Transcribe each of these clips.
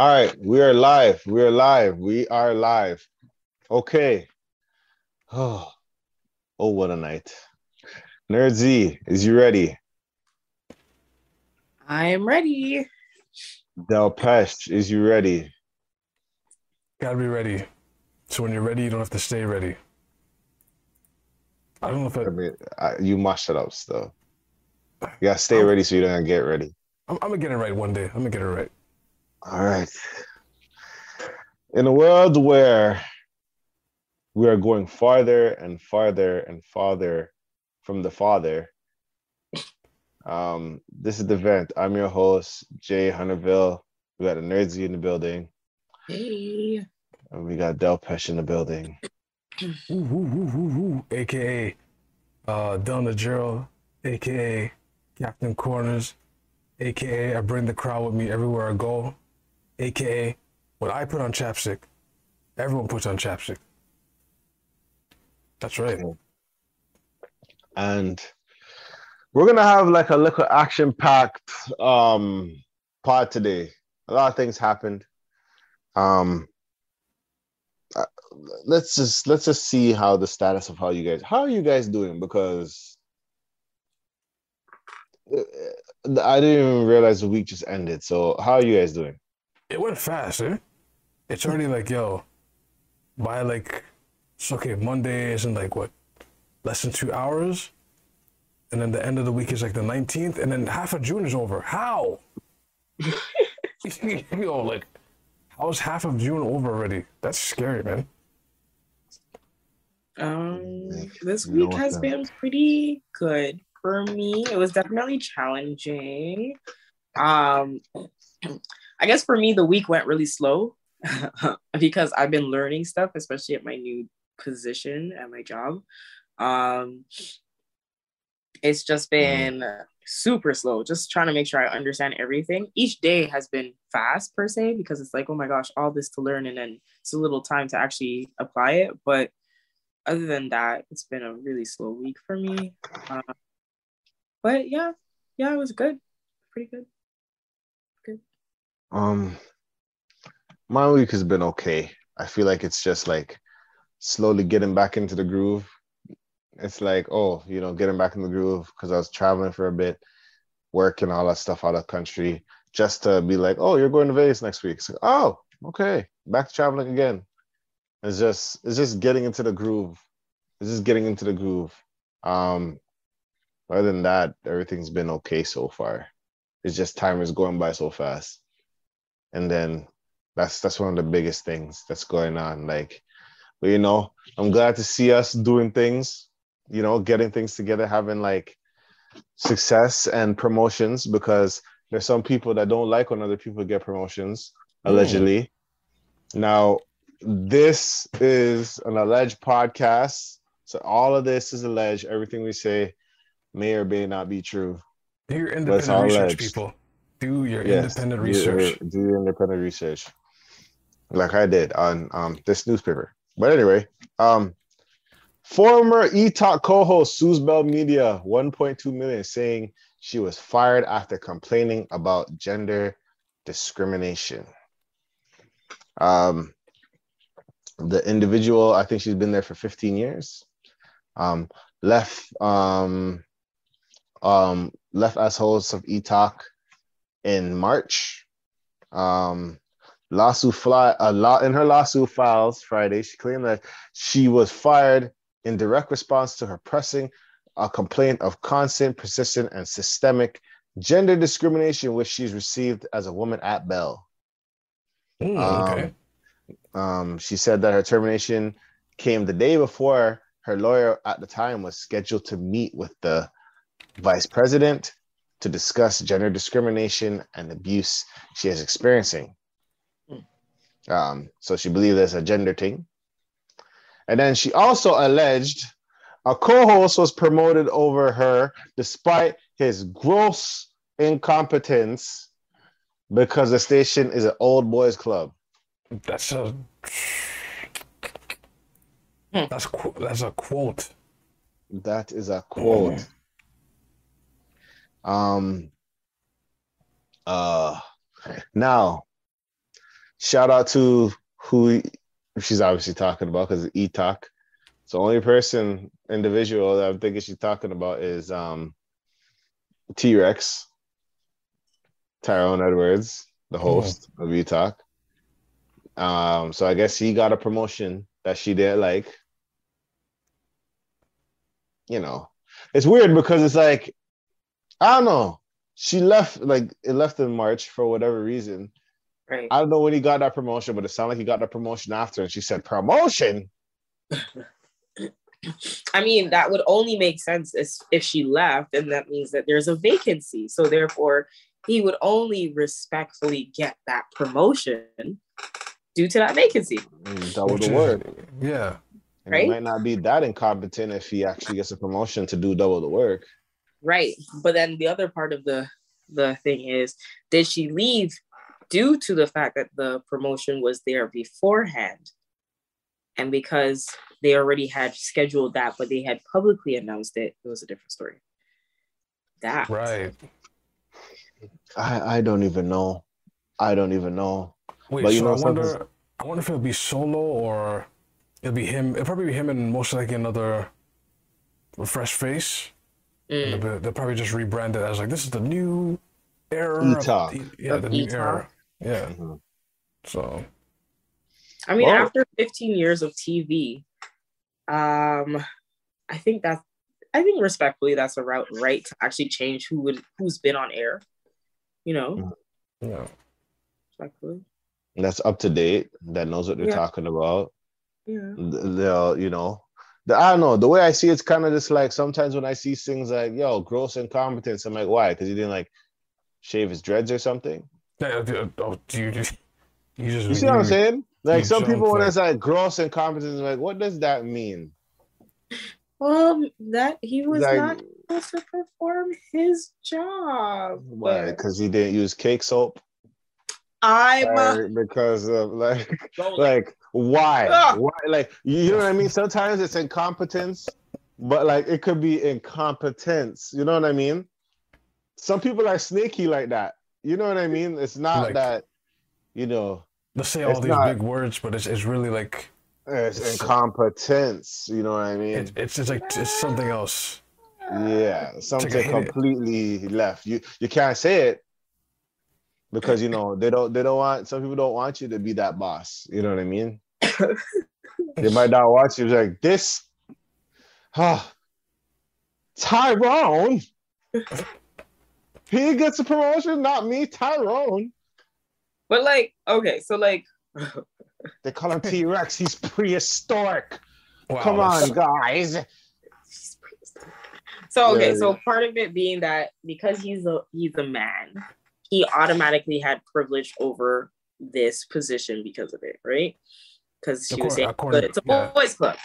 All right, we are live. We are live. We are live. Okay. Oh, oh, what a night. Nerd Z, is you ready? I'm ready. Del Pesh, is you ready? Gotta be ready. So when you're ready, you don't have to stay ready. I don't know if I, I mean, I, you mashed it up still. You gotta stay ready so you don't get ready. I'm, I'm gonna get it right one day. I'm gonna get it right. All right. In a world where we are going farther and farther and farther from the Father, um, this is the Vent. I'm your host, Jay Hunterville. We got a Nerdsy in the building, Hey. and we got Del Pesh in the building. Ooh, ooh, ooh, ooh, ooh. AKA uh, Donna Gerald, AKA Captain Corners, AKA I bring the crowd with me everywhere I go, AKA when I put on chapstick, everyone puts on chapstick. That's right. and we're gonna have like a little action-packed um pod today. A lot of things happened. Um, uh, let's just let's just see how the status of how you guys how are you guys doing because uh, I didn't even realize the week just ended. So how are you guys doing? It went fast, eh? It's already like, yo, by like, it's okay, Monday isn't like what, less than two hours? And then the end of the week is like the 19th, and then half of June is over. How? yo, like, how's half of June over already? That's scary, man. Um, this You week has the- been pretty good for me. It was definitely challenging. Um, I guess for me, the week went really slow because I've been learning stuff, especially at my new position at my job. Um, it's just been super slow, just trying to make sure I understand everything. Each day has been fast per se because it's like, oh my gosh, all this to learn, and then it's a little time to actually apply it. But other than that, it's been a really slow week for me. Uh, but yeah, yeah, it was good, pretty good. Um, my week has been okay. I feel like it's just like slowly getting back into the groove. It's like, oh, you know, getting back in the groove because I was traveling for a bit, working all that stuff out of country, just to be like, oh, you're going to Vegas next week. Like, oh, okay, back to traveling again. It's just, it's just getting into the groove. It's just getting into the groove. Um, other than that, everything's been okay so far. It's just time is going by so fast and then that's that's one of the biggest things that's going on. Like but you know i'm glad to see us doing things you know getting things together having like success and promotions because there's some people that don't like when other people get promotions mm. allegedly. Now this is an alleged podcast so all of this is alleged. Everything we say may or may not be true. Do your But it's all independent research, alleged. people. Do your Yes, independent do research. your- Do your independent research, like I did on um, this newspaper. But anyway, um, former E-Talk co-host sues Bell Media, 1.2 million, saying she was fired after complaining about gender discrimination. Um, the individual, I think she's been there for 15 years. Um, left um, um, left as host of E-Talk in March. Um, lawsuit fly a lot in her lawsuit files Friday. She claimed that she was fired in direct response to her pressing a complaint of constant, persistent, and systemic gender discrimination, which she's received as a woman at Bell. Mm, Um, okay. Um, she said that her termination came the day before her lawyer at the time was scheduled to meet with the vice president to discuss gender discrimination and abuse she is experiencing. Um, so she believed there's a gender thing. And then she also alleged a co-host was promoted over her despite his gross incompetence because the station is an old boys club. That's a Hmm. that's that's a quote. That is a quote. Um uh now shout out to who she's obviously talking about because E talk. So only person individual that I'm thinking she's talking about is um T Rex, Tyrone Edwards, the host oh. of E Talk. Um, so I guess he got a promotion that she didn't like. You know, it's weird because it's like, I don't know. She left like it left in March for whatever reason. Right. I don't know when he got that promotion, but it sounded like he got that promotion after. And she said, promotion. I mean, that would only make sense if she left, and that means that there's a vacancy. So therefore, he would only respectfully get that promotion due to that vacancy. Double the word. Yeah. And right? He might not be that incompetent if he actually gets a promotion to do double the work. Right. But then the other part of the the thing is, did she leave due to the fact that the promotion was there beforehand? And because they already had scheduled that, but they had publicly announced it, it was a different story. That right. I I don't even know. I don't even know. Wait, but, you so know, I wonder. I wonder if it'll be solo or it'll be him. It'll probably be him and most likely another fresh face. Mm. They'll, they'll, probably just rebrand it as like this is the new era. E-talk. yeah, the new era. Yeah. Mm-hmm. So. I mean, well, after 15 years of TV, um, I think that's I think respectfully that's a route right to actually change who would who's been on air. You know. Mm-hmm. Yeah. Respectfully. That's up to date. That knows what they're yeah. talking about. Yeah. They'll, you know, the, I don't know. The way I see it's kind of just like sometimes when I see things like, yo, gross incompetence, I'm like, why? Because he didn't like shave his dreads or something. Yeah, uh, uh, oh, do you just you just you see what I'm saying? Like some people when it's like gross incompetence, like what does that mean? Well, that he was like, not able to perform his job. Why? Because he didn't use cake soap. I'm uh, because of like like why? Ugh. Why like you know what I mean? Sometimes it's incompetence, but like it could be incompetence. You know what I mean? Some people are sneaky like that. You know what I mean? It's not like, that, you know. They say all these not, big words, but it's, it's really like it's, it's incompetence. You know what I mean? It, it's just like it's something else. Yeah, something completely left. You you can't say it because you know they don't they don't want some people don't want you to be that boss. You know what I mean? they might not watch you like this. Huh. Ah, Tyrone. he gets a promotion, not me, Tyrone. But like, okay, so like they call him T Rex. He's prehistoric. Wow, Come on, guys. So okay, so part of it being that because he's a he's a man, he automatically had privilege over this position because of it, right? Because she was saying, but it's a yeah. boys club,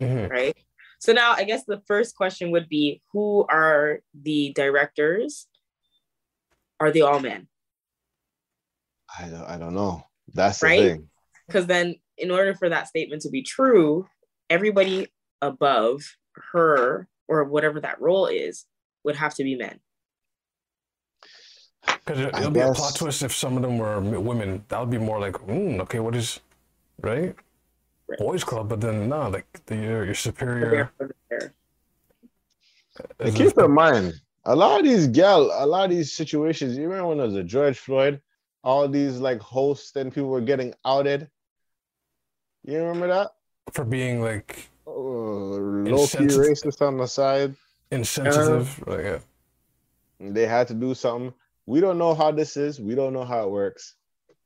mm-hmm. right? So now I guess the first question would be who are the directors? Are they all men? I don't, I don't know. That's the right? thing. Because then, in order for that statement to be true, everybody above her or whatever that role is would have to be men. Because it, will be guess... a plot twist if some of them were women. That would be more like, mm, okay, what is, right? right? Boys club, but then no, like the, your, your superior. And keep in mind, a lot of these gal, a lot of these situations. You remember when there was a George Floyd, all these like hosts and people were getting outed. You remember that? For being like uh, low key racist on the side, insensitive. Like, yeah. They had to do something we don't know how this is. We don't know how it works.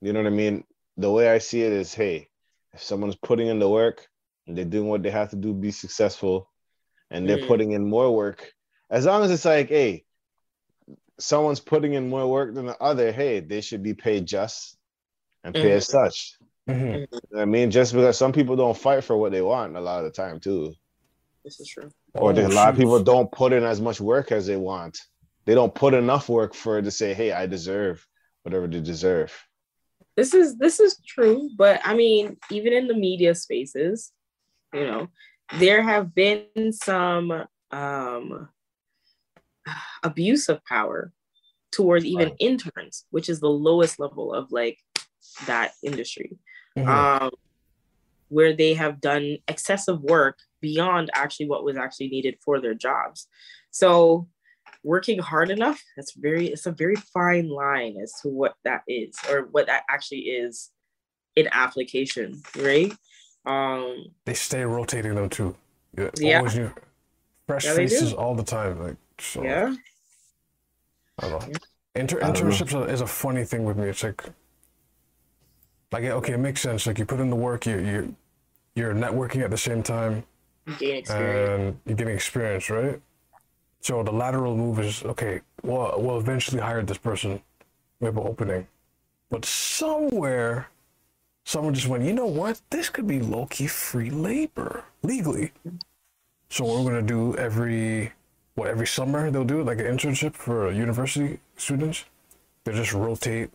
You know what I mean? The way I see it is, hey, if someone's putting in the work and they're doing what they have to do, be successful, and they're mm. putting in more work, as long as it's like, hey, someone's putting in more work than the other, hey, they should be paid just and pay mm. as such. Mm-hmm. I mean, just because some people don't fight for what they want a lot of the time too. This is true. Or oh, a lot of people don't put in as much work as they want they don't put enough work for it to say, hey, I deserve whatever they deserve. This is this is true, but I mean, even in the media spaces, you know, there have been some um abuse of power towards even right. interns, which is the lowest level of like that industry, Mhm. um, where they have done excessive work beyond actually what was actually needed for their jobs. So working hard enough, that's very it's a very fine line as to what that is or what that actually is in application, right? Um they stay rotating them too. Yeah, Yeah. always new, fresh Yeah, they do. faces all the time. Like so, yeah. I don't know. Inter- I don't internships are- is a funny thing with me. It's like, like okay, it makes sense. Like you put in the work, you you you're networking at the same time, Gain experience. and you're getting experience, right? So the lateral move is okay. Well, we'll eventually hire this person. We have an opening, but somewhere, someone just went. You know what? This could be low key free labor legally. So we're gonna do every what every summer they'll do like an internship for university students. They just rotate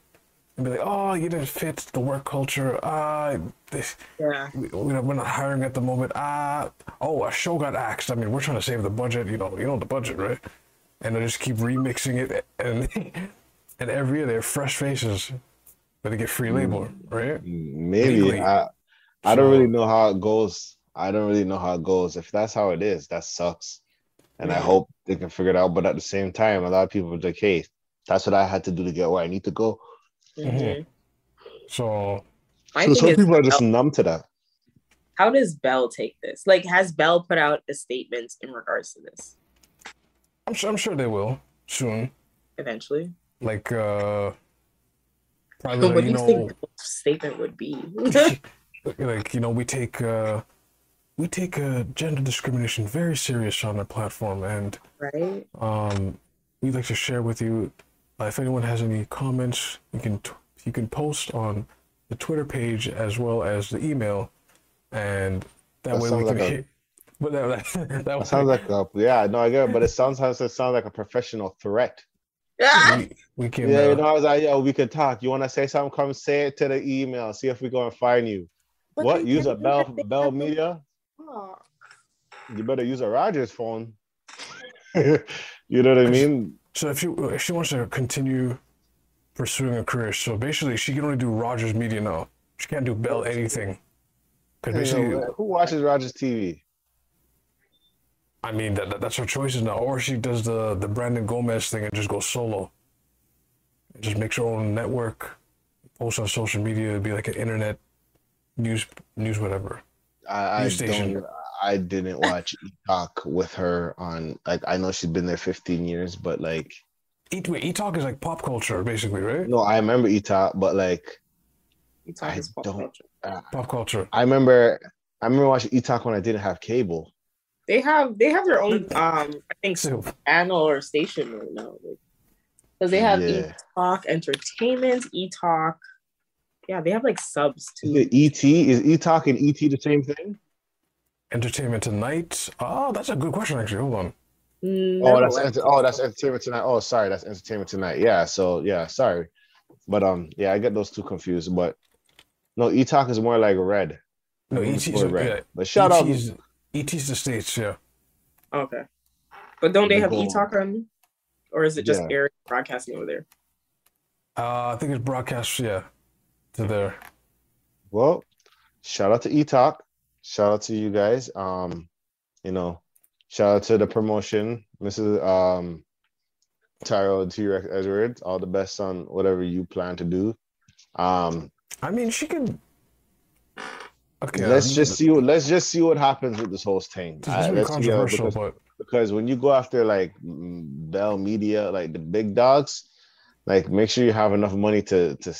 and be like, oh, you didn't fit the work culture. Ah, this yeah. we, we're not hiring at the moment. Ah, oh, a show got axed. I mean, we're trying to save the budget. You know, you know the budget, right? And they just keep remixing it, and and every year they're fresh faces, but they get free labor, right? Maybe Legally. I I don't So- really know how it goes. I don't really know how it goes. If that's how it is, that sucks. And I hope they can figure it out. But at the same time, a lot of people are like, hey, that's what I had to do to get where I need to go. Mhm. So My so thing some people are just Bell- numb to that. how does Bell take this? Like, has Bell put out a statement in regards to this I'm sure I'm sure they will soon. eventually? Like uh, probably So like, what do you you know, think the statement would be? like you know we take uh, we take uh, gender discrimination very serious on our platform, and right? um, we'd like to share with you if anyone has any comments you can t- you can post on the twitter page as well as the email and that, That way we sounds can like a- hit but that, that, that That sounds like a yeah, no, I get it, but it sounds it sounds like a professional threat. we, we can Yeah, uh, you know, I was like, yo, we could talk. You want to say something? Come say it to the email. See if we go and find you. But what? Use a Bell Bell Media? talk. You better use a Rogers phone. you know what I mean? So if you if she wants to continue pursuing a career so basically she can only do rogers media now she can't do bell anything because Hey, basically yo, who watches Rogers TV? I mean that, that that's her choices now. Or she does the the Brandon Gonez thing and just goes solo. And just makes her own network, posts on social media, be like an internet news news whatever. I, I News station. don't. I didn't watch E Talk with her on. Like, I know she's been there 15 years, but like, E wait, E Talk is like pop culture basically, right? no, I remember E Talk, but like, You talk I is pop don't- culture. Pop culture. I remember, I remember watching E Talk when I didn't have cable. They have they have their own um I think So channel or station right now. Because they have Yeah. E-Talk Entertainment, E-Talk. Yeah, they have like subs Is too. it ET? Is E Talk and ET the same thing? Entertainment Tonight. Oh, that's a good question actually. Hold on. No, Oh, that's enter- oh, that's Entertainment Tonight. Oh, sorry, that's Entertainment Tonight. Yeah, so yeah, sorry, but um, yeah, I get those two confused. But no, E Talk is more like red. No, More ET's red. yeah, But shout out, ET's, ET's the states, yeah. okay. But don't they have gold. E-Talk on? Or is it just Yeah. air broadcasting over there? Uh, I think it's broadcast, yeah, to there. well, shout out to E Talk. Shout out to you guys. Um, you know, shout out to the promotion, Mrs. Um, Tyrell T Rex Edwards. All the best on whatever you plan to do. Um, I mean, she can. Okay, let's just see. What, let's just see what happens with this whole thing. This is let's controversial, because- but because when you go after like Bell Media, like the big dogs, like make sure you have enough money to to.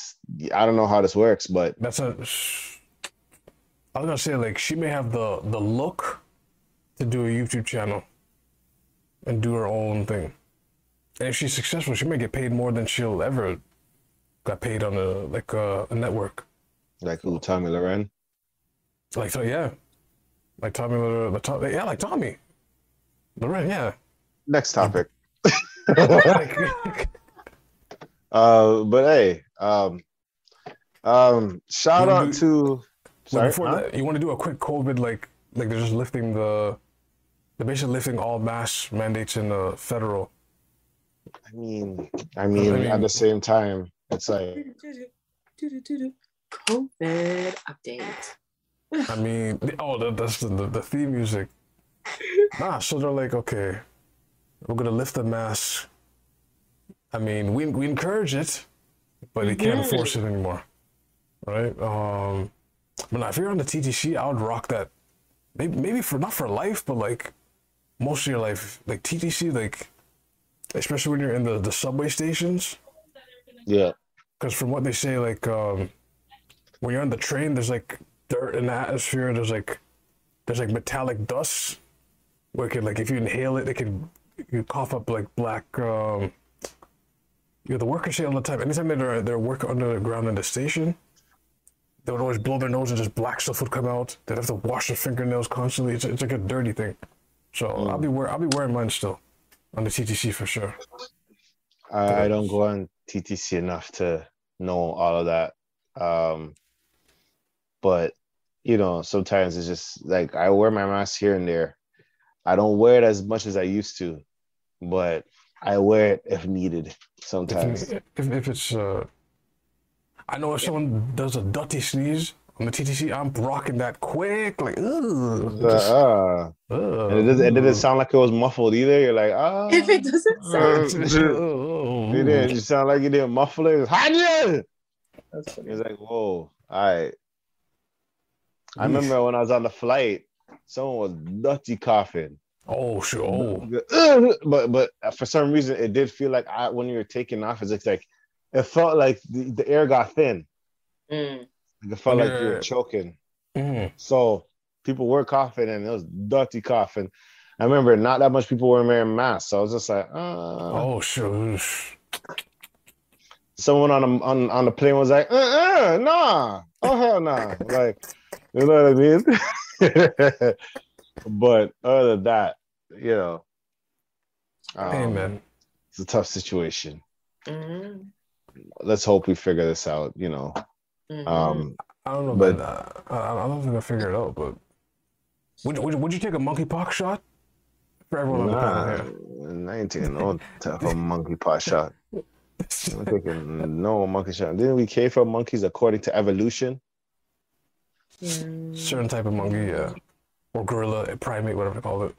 I don't know how this works, but that's a. I was gonna say like she may have the the look to do a YouTube channel and do her own thing, and if she's successful, she may get paid more than she'll ever got paid on a like a, a network. like who Tomi Lahren. Like so, yeah, like Tommy, the Tom, yeah, like Tommy, Lahren, yeah. Next topic. Uh, but hey, um, um, shout out to. But Sorry, before huh? that, you want to do a quick COVID, like, like they're just lifting the, they're basically lifting all mask mandates in the federal. I mean, I mean, I mean- at the same time, it's like COVID update. I mean, oh, that, that's the, the the theme music. Nah, so they're like, okay, we're gonna lift the mask. I mean, we we encourage it, but you can't enforce it anymore, right? Um, but if you're on the TTC, I would rock that. Maybe maybe for not for life, but like most of your life, like TTC, like especially when you're in the the subway stations. Yeah. Because from what they say, like um, when you're on the train, there's like dirt in the atmosphere. There's like there's like metallic dust. Where it can like if you inhale it, it can you cough up like black. Um, you know, the workers say all the time. Anytime they're they're working underground in the station, they would always blow their nose and just black stuff would come out. They'd have to wash their fingernails constantly. It's, it's like a dirty thing. So I'll be wear I'll be wearing mine still on the TTC for sure. I, I don't go on TTC enough to know all of that. Um, but you know, sometimes it's just like I wear my mask here and there. I don't wear it as much as I used to, but I wear it if needed If, sometimes. if, if it's uh, I know if someone does a dirty sneeze on the TTC, I'm rocking that quick, like ugh, Uh, uh, ugh, and it doesn't, it didn't sound like it was muffled either. You're like, ah, If it doesn't sound, Uh, you didn't. You sound like you didn't muffle it. It's Hanya! that's funny. It's like, whoa, all right. I remember when I was on the flight, someone was dirty coughing. Oh sure. But but for some reason, it did feel like I, when you were taking off, it's like it felt like the, the air got thin. Mm. It felt When like you were choking. Mhm. So people were coughing, and it was dirty coughing. I remember not that much people were wearing masks, so I was just like, uh. oh sure. someone on the on, on the plane was like, uh, uh nah, oh hell nah. Like, you know what I mean? but other than that, you know, um, Hey man, it's a tough situation. Mm. Let's hope we figure this out. You know, Mhm. um, I don't know, but- but uh, I, I don't think I figure it out. But would you- would would you take a monkeypox shot for everyone on the nah, panel I ain't taking no type of monkey pot shot. I'm taking no monkey shot. Didn't we care for monkeys according to evolution? Mm. Certain type of monkey, yeah, or gorilla, primate, whatever they call it.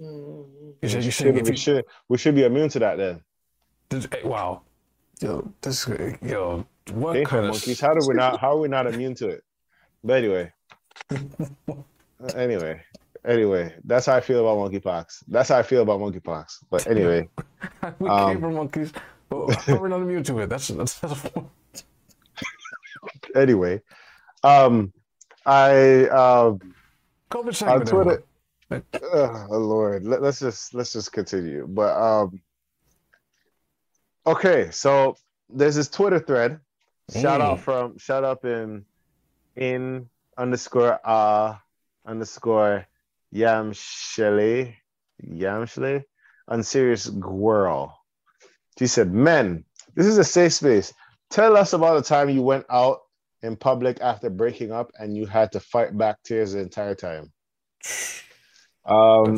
Mm. You said you We should, if we should we should be immune to that then. This, eh, wow. Yo, this yo, what Cave kind of monkeys. How do we not? How are we not immune to it? But anyway, anyway, anyway, that's how I feel about monkeypox. That's how I feel about monkeypox. But anyway, we um, came from monkeys, but we're not immune to it. That's that's, that's anyway, um, I uh, COVID on. Twitter. Oh Lord, let's just let's just continue. But um, okay, so there's this Twitter thread. Shout out from shout up in in underscore uh underscore yamshele yamshele unserious girl. She said, "Men, this is a safe space. Tell us about the time you went out in public after breaking up and you had to fight back tears the entire time." Um,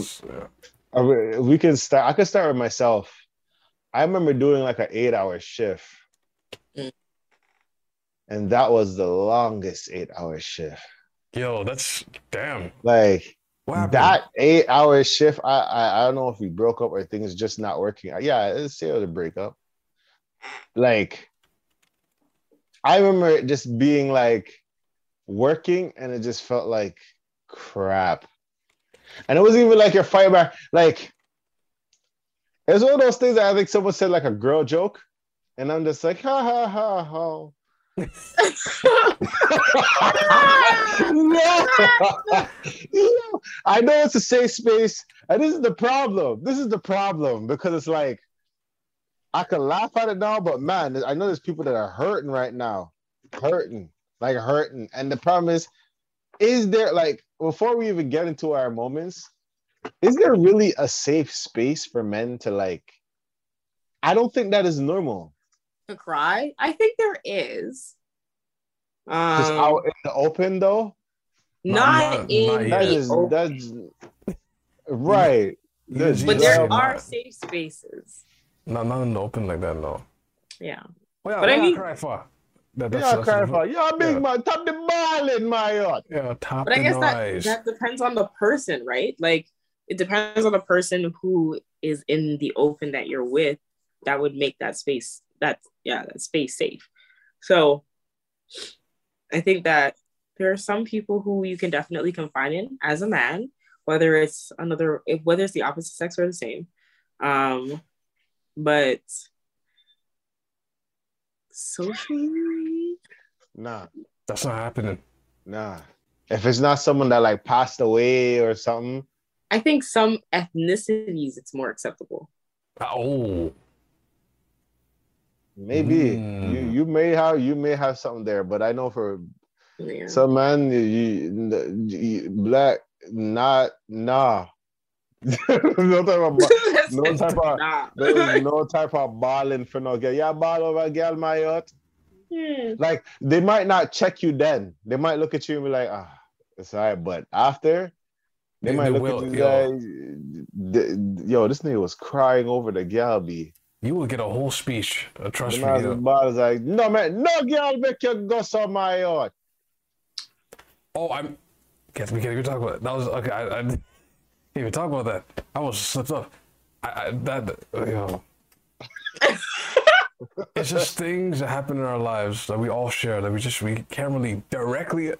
uh, we- we can start. I can start with myself. I remember doing like an eight-hour shift, Mm. and that was the longest eight-hour shift. Yo, that's damn. Like What that eight-hour shift. I, I I don't know if we broke up or things just not working. Yeah, it's still a breakup. Like I remember it just being like working, and it just felt like crap. And it wasn't even like your fiber. Like it was one of those things that I think someone said like a girl joke, and I'm just like ha ha ha ha. no. I know it's a safe space, and this is the problem. This is the problem because it's like I can laugh at it now, but man, I know there's people that are hurting right now, hurting, like hurting, and the problem is, is there like before we even get into our moments, is there really a safe space for men to like? I don't think that is normal. to cry? I think there is. Just Um, out in the open though. not, not- in not the open, that's right. Yes, but there yeah. are safe spaces. Not not in the open like that, no. Yeah. Well, yeah, But I mean- cry for? That, that's, Yeah, that's cry for yeah, big yeah. man, tap the ball in my yard. yeah, top But I the guess that noise. that depends on the person, right? Like it depends on the person who is in the open that you're with that would make that space that yeah, that space safe. So I think that there are some people who you can definitely confine in as a man, whether it's another if whether it's the opposite sex or the same. Um but socially Nah, That's not happening. nah. If it's not someone that like passed away or something, I think some ethnicities it's more acceptable. Oh, maybe Mm. you you may have you may have something there. But I know for Yeah. some man, you, you, you black, not nah. no type of no type of Nah. no, no type of balling for no girl. Yeah, ball over girl, my yacht. Hmm. Like they might not check you then. They might look at you and be like, ah, it's all right. But after, they, They- might look will, at you yo. Yo, this nigga was crying over the Galbi. You will get a whole speech. Uh, trust The me. man's yeah. about like, no man, no girl make you go on my yacht. Oh, I'm. Guess we can't even talk about it. That was okay. I, I didn't even talk about that. I was slipped up. I, I that you know. it's just things that happen in our lives that we all share that we just we can't really directly.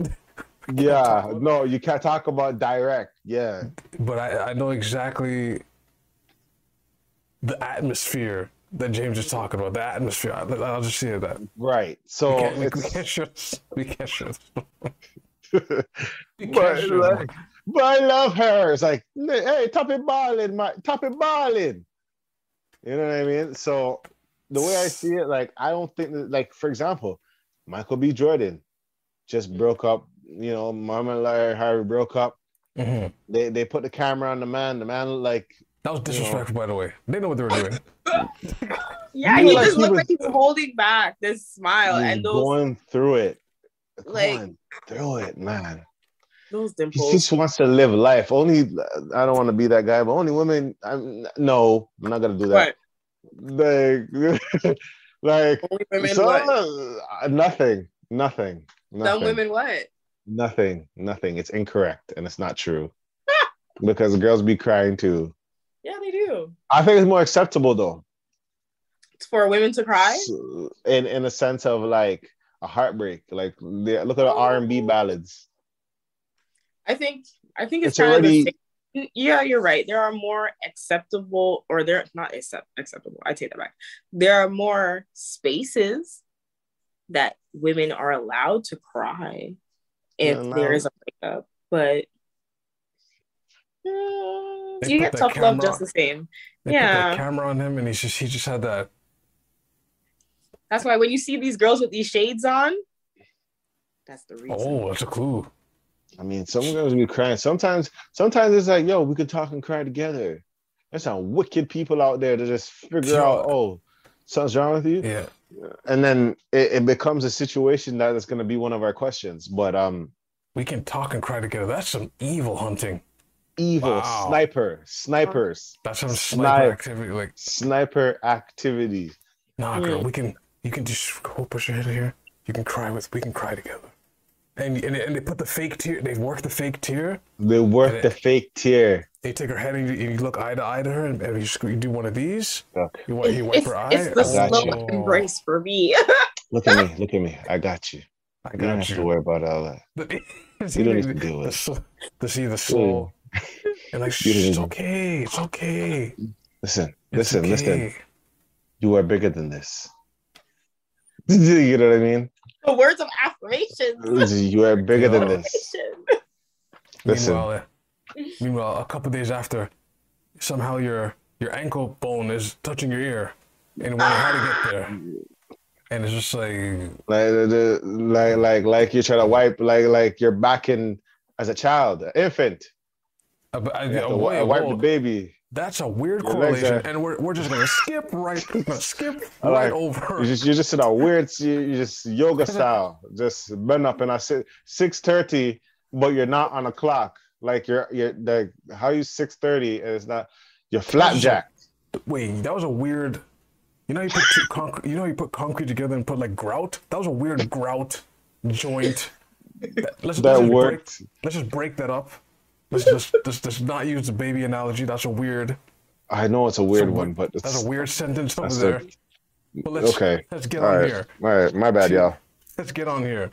Yeah, no, you can't talk about direct. Yeah, But I, I know exactly the atmosphere that James is talking about. The atmosphere. I, I'll just say that. right. We So can't, we, we can't share. We can't share. We can't but share like, but I love her. It's like, hey, top it balling, my top it balling. You know what I mean? So the way I see it, like, I don't think that, like, for example, Michael B. Jordan just broke up. You know, Mama and Lori Harvey broke up. Mhm. They they put the camera on the man. The man like That was disrespectful, by the way. They know what they were doing. Yeah, You he like just he was- like he's holding back this smile he's and those going through it. Come like- on, through it, man. those dimples. He just wants to live life. Only I don't want to be that guy, but only women. I'm no, I'm not gonna do that. What? Like, like Only women so- what? uh, nothing, nothing, nothing, Some women what? Nothing, nothing. It's incorrect and it's not true because girls be crying too. Yeah, they do. I think it's more acceptable though, It's for women to cry. In in a sense of like a heartbreak. Like they- look at the Oh. R and B ballads. I think I think it's, It's kind already- of the same. Yeah, you're right. There are more acceptable, or they're not accept, acceptable. I take that back. There are more spaces that women are allowed to cry if They're there allowed. is a breakup, but mm, you get that tough love just the same. They Yeah. put that camera on him, and he just he just had that. That's why when you see these girls with these shades on, that's the reason. Oh, that's a clue. I mean, some girls be crying. Sometimes, sometimes it's like, yo, we could talk and cry together. There's some wicked people out there to just figure Yo. out, oh, something's wrong with you. Yeah. And then it, it becomes a situation that is going to be one of our questions. But um, We can talk and cry together. That's some evil hunting. evil Wow. sniper, snipers, That's some Snipe. sniper activity. Like, sniper activity. nah, girl, Mm. we can. You can just go push your head here. You can cry with. We can cry together. And and, and they put the fake tear. They work the fake tear. They work the it- fake tear. They take her head and you, you look eye to eye to her, and, and you, sc- you do one of these. Look, You wipe, It's, you wipe it's, her eye. it's the slow you. embrace for me. look at me, look at me. I got you. I got You don't got have to worry about all that. The, You don't need to deal with the, it. sl- to see the slow. And like, You "Shh, it's okay. It's okay. Listen, It's listen, listen. You are bigger than this. you know what I mean? the words of affirmation. You are bigger than this. Affirmation. Listen. Eh, Meanwhile, a couple days after, somehow your your ankle bone is touching your ear, and wondering how to get there. And it's just like, like like like like you're trying to wipe like like you're back in as a child, an infant. uh, but I, You have uh, to wait, wipe the baby. that's a weird Your correlation, are- and we're, we're just gonna skip right, gonna skip right like- over. You just you're just in a weird you you just yoga style, just bend up and I sit six thirty, but you're not on a clock. Like you're you're the how you six thirty and it's not you're flapjack. Wait, that was a weird You know you put two concrete. You know you put concrete together and put like grout. That was a weird grout joint. That- Let's, That let's just worked. Break, let's just break that up. Let's just let's, let's not use the baby analogy. That's a weird. I know it's a weird one, but it's That's a weird sentence over there. a- But let's, okay. Let's get All on right, here. all right. My bad, y'all. Let's get on here.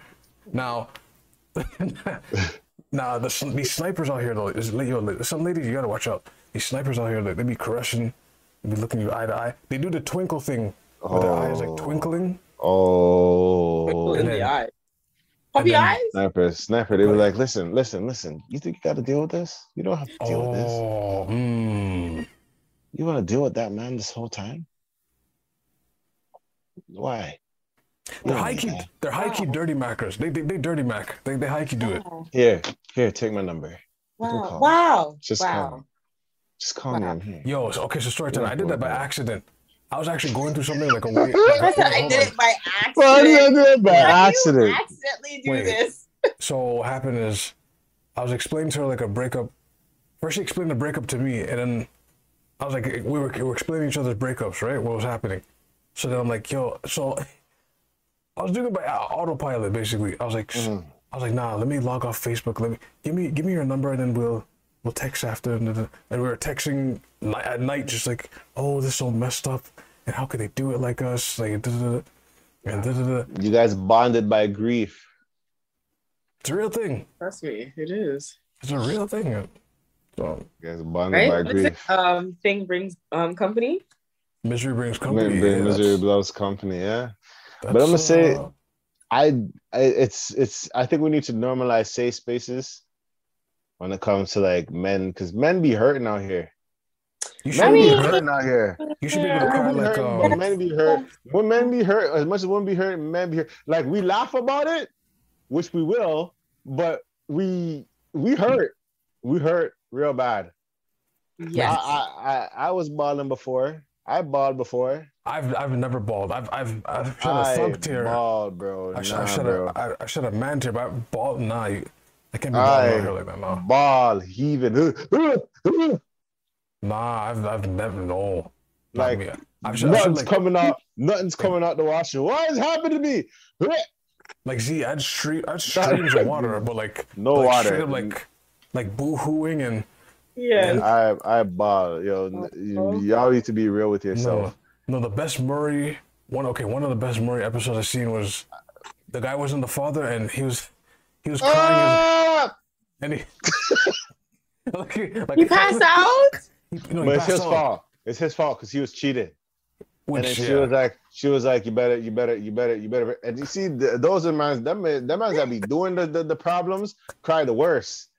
Now, now the, these snipers out here though, is, yo, some ladies you gotta watch out. These snipers out here, they, they be caressing, they be looking you eye to eye. They do the twinkle thing, where their eyes like Oh. twinkling. Oh, in And the eye. Puppy then- eyes? sniper, sniper. They were like, listen, listen, listen. You think you got to deal with this? You don't have to deal with this. Oh, mm. You want to deal with that man this whole time? Why? They're Oh high key. God. They're high key dirty mackers. They, they they dirty mac. They they high key do it. Wow. Here, here, take my number. Don't Wow. call. Wow. Just call wow. me. Just call me. Wow. I'm here. Yo, so, okay, so story time. I did that by accident. I was actually going through something like a weird. I said I did it by Why did I accident. do it by How do you accident? accidentally do Wait. this. So what happened is, I was explaining to her like a breakup. First, she explained the breakup to me, and then I was like, we were, we were explaining each other's breakups, right? What was happening? So then I'm like, yo, so I was doing it by autopilot, basically. I was like, Mm-hmm. I was like, nah, let me log off Facebook. Let me give me give me your number, and then we'll we'll text after. And, and we were texting at night, just like, oh, this is so messed up, and how could they do it like us? Like, da-da-da. and da-da-da. You guys bonded by grief. it's a real thing. Trust me, it is. It's a real thing. So You guys bonded Right? by What is grief. it? Um, thing brings um company. misery brings company. bring yeah, misery that's- loves company. Yeah. That's, But I'ma say- uh, I, I it's it's I think we need to normalize safe spaces when it comes to like men because men be hurting out here. you should be be mean- hurting out here. You should be able to Yeah. cry Men be like hurting, um, men be hurt. When men be hurt, as much as women be hurt, men be hurt. Like we laugh about it, which we will, but we we hurt. We hurt real bad. Yeah, I, I I I was balling before. I balled before. I've I've never balled. I've I've I've shed a thug tear. balled, bro. I, sh- nah, I shed bro. a I, I shed a man tear, but I balled. Nah, you, I can't be balling here like that. No, ball heaving. nah, I've I've never no. Like. I've shed Nothing's like coming out. Nothing's coming out the washer. What has happened to me? like see, I'd street I'd streams of water, but like No like, water. straight up like like boo hooing and yes. I I ball. Yo, n- you, y'all need to be real with yourself. no no, the best Maury one okay one of the best Maury episodes I've seen was the guy wasn't the father and he was he was crying Ah! and he like, like You passed out. You know, But it's his out, fault. It's his fault because he was cheating. Which, and then she yeah. was like, she was like, you better, you better, you better, you better. And you see, th- those are mans, them, man- them mans that be doing the, the, the problems cry the worst.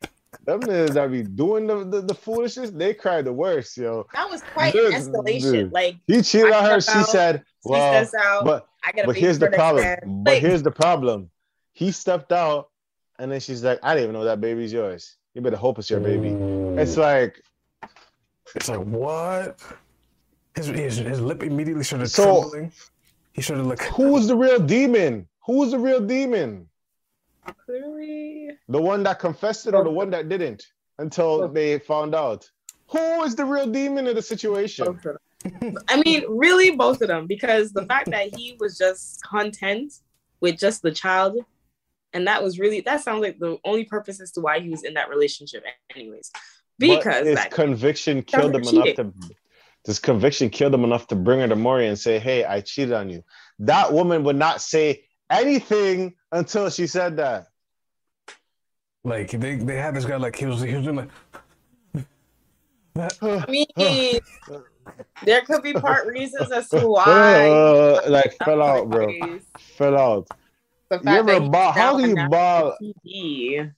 Them niggas that be doing the, the, the foolishness, they cry the worst, yo. That was quite Dude, an escalation. dude. Like He cheated I on her. step She said, she well, out. but I gotta but here's the problem. man. But Like, here's the problem. He stepped out, and then she's like, "I didn't even know that baby's yours. You better hope it's your baby." It's mm. like, It's like what? His his, his lip immediately started So- trembling. He started like who's the real demon? Who's the real demon? clearly, The one that confessed it, or the one that didn't? Until they found out. Who is the real demon in the situation? both of them. I mean, really, both of them, because the fact that he was just content with just the child, and that was really that sounds like the only purpose as to why he was in that relationship, anyways. Because but his that, conviction killed him Sounds enough to. This conviction killed him enough to bring her to Maury and say, "Hey, I cheated on you." That woman would not say anything until she said that. Like they, they had this guy like he was he was doing like I mean, there could be part reasons as to why. Uh, like fell out, bro. Fell out. The You fact ever that ball? How do you ball? TV.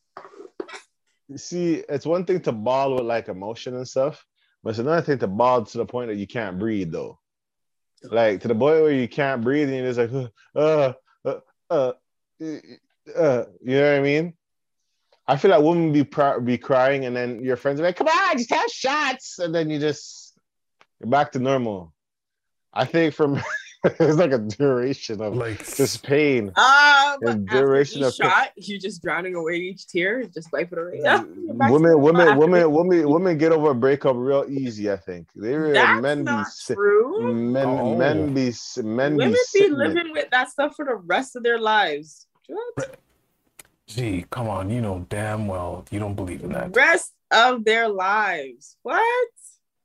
You see, it's one thing to ball with like emotion and stuff, but it's another thing to ball to the point that you can't breathe though. Like to the point where you can't breathe and you're just like, uh, uh, uh, uh, uh, you know what I mean? I feel like women be pr- be crying and then your friends are like, come on, just have shots, and then you just you're back to normal. I think from it's like a duration of Like just pain. Uh, but duration each of- shot, you're just drowning away each tear, just wipe it away. Yeah, you're back to women, women, after women, it. women, women get over a breakup real easy. I think they really That's men be si- true. men Oh. men be men Women be, be sitting it. living with that stuff for the rest of their lives. What? Gee, come on, you know damn well you don't believe in that. Rest of their lives. What?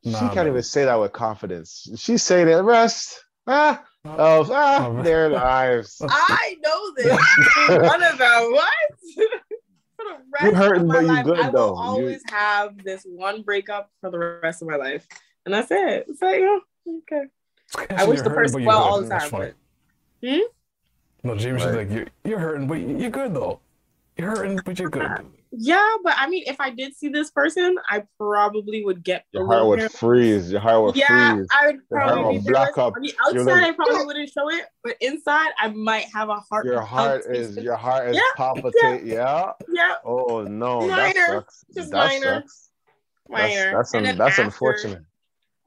She can't man. even say that with confidence. She's saying the rest ah, of ah, Oh, their lives. I know this. One of them. What? for the rest You hurting, but you life, good, I will though. You- always have this one breakup for the rest of my life, and that's it. It's like, oh, okay. I wish the hurting, person well good. all the That's time, funny. but No, James is Right. like, you're, you're hurting, but you're good though. You're hurting, but you're good. yeah. But I mean, if I did see this person, I probably would get a Your heart would hair- freeze. Your heart would Yeah, freeze. I would Your heart probably will be block up. On the outside, like- I probably wouldn't show it, but inside, I might have a heart. Your heart is your heart is Yeah, palpitate. Yeah. yeah, Oh no, that sucks. Just that minor. sucks. minor. That's that's, un- that's after, unfortunate.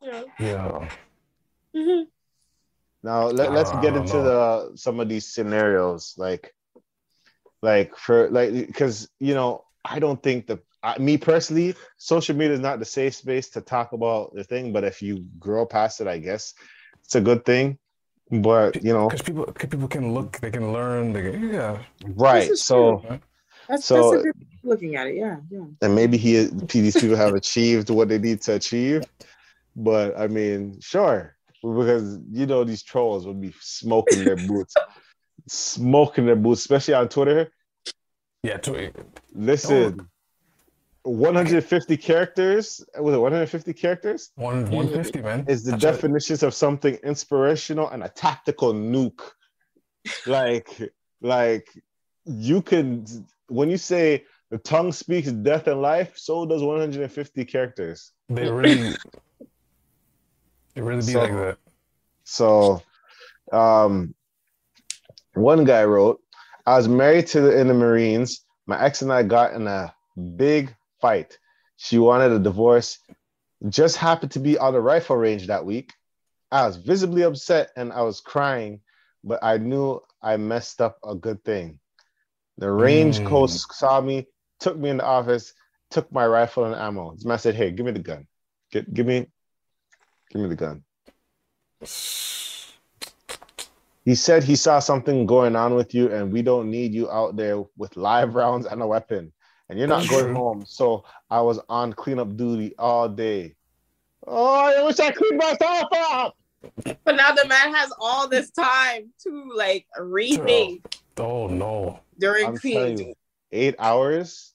Yeah. Yeah. Mhm. Now let, let's get into know. the some of these scenarios, like, like for like because you know I don't think the I, me personally, social media is not the safe space to talk about the thing. But if you grow past it, I guess it's a good thing. But you know, Because people, 'cause people can look, they can learn. They can, yeah. right? is So That's, So- that's a good looking at it. Yeah, yeah. and maybe he these people have achieved what they need to achieve. But I mean, sure, because you know these trolls will be smoking their boots, smoking their boots, especially on Twitter. Yeah. To, Listen, 150 characters. Was it 150 characters? one, 150, man. Is the That's definitions of something inspirational and a tactical nuke. Like, like you can when you say the tongue speaks death and life, so does 150 characters. They really, they really be So- like that. So, um, one guy wrote, "I was married to the, in the Marines. My ex and I got in a big fight. She wanted a divorce. Just happened to be on the rifle range that week. I was visibly upset and I was crying, but I knew I messed up a good thing. The range Mm. coach saw me, took me in the office, took my rifle and ammo. This man said, "Hey, give me the gun. Get, give me, give me the gun." He said he saw something going on with you, and we don't need you out there with live rounds and a weapon. And you're not going home. So I was on cleanup duty all day. Oh, I wish I cleaned myself up. But now the man has all this time to like rethink Oh no. during I'm telling cleaning. you, eight hours,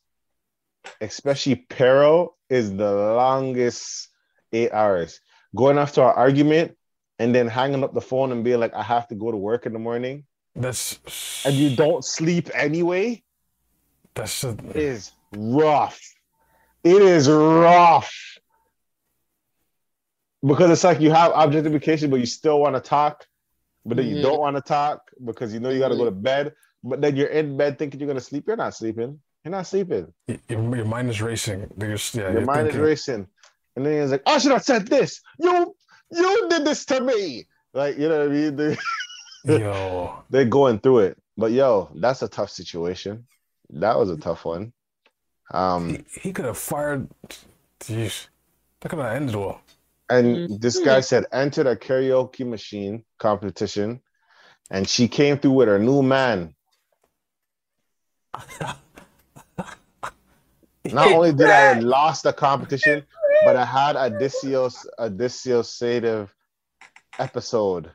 especially Pero, is the longest eight hours. Going after an argument and then hanging up the phone and being like, I have to go to work in the morning, That's and you don't sleep anyway. That's a, is rough. It is rough. Because it's like you have objectification, but you still want to talk, but then you Mhm. don't want to talk because you know you got to go to bed. But then you're in bed thinking you're gonna sleep. You're not sleeping. You're not sleeping. your, your mind is racing. Just- yeah, Your you're mind is racing. And then he's like, I should have said this. You you did this to me. Like, you know what I mean? They, Yo, they're going through it. But yo, that's a tough situation. That was a tough one. Um he, he could have fired. Jeez, that could have ended well. And this guy said, entered a karaoke machine competition, and she came through with her new man. Not only did I lost the competition, but I had a dissociative, a dissociative episode.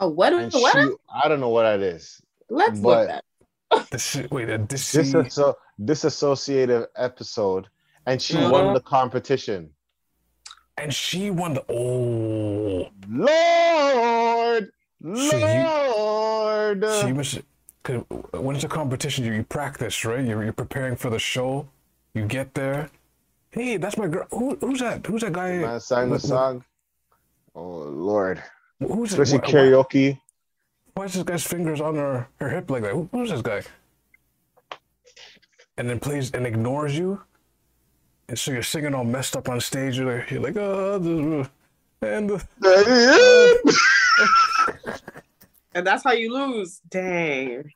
Oh, what? And what? she, I don't know what that is. Let's but- look that. This wait, a this Disasso- disassociative episode, and she Uh-huh. won the competition. and she won the oh. Lord, So you- Lord. She was cause when it's a competition, you, you practice, right? You're, you're preparing for the show. You get there. Hey, that's my girl. Who, who's that? Who's that guy? Man sang the What- what- song. Oh Lord. Who's it? Especially Why, why, karaoke. why is this guy's fingers on her, her hip like that? Who, who's this guy? And then plays and ignores you. And so you're singing all messed up on stage. You're like, you're like oh, this- and uh, and that's how you lose. Dang.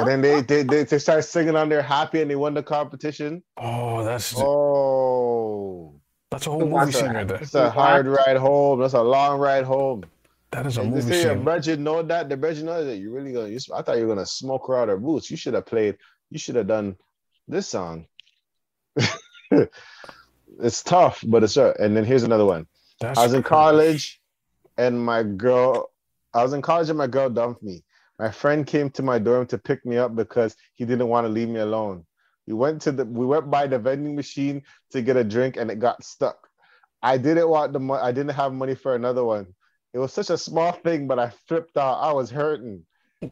And then they they, they, they start singing on their happy and they won the competition. Oh, that's Oh, that's a whole movie scene right there. it's a hard ride home. That's a long ride home. That is a They movie scene. Bridget know that. The Bridget knows that you really gonna. You, I thought you were gonna smoke her out her boots. You should have played. You should have done this song. it's tough, but it's uh, and then here's another one. That's I was in crazy. college, and my girl. I was in college, and my girl dumped me. My friend came to my dorm to pick me up because he didn't want to leave me alone. We went to the. We went by the vending machine to get a drink, and it got stuck. I didn't want the money. I didn't have money for another one. It was such a small thing, but I flipped out. I was hurting.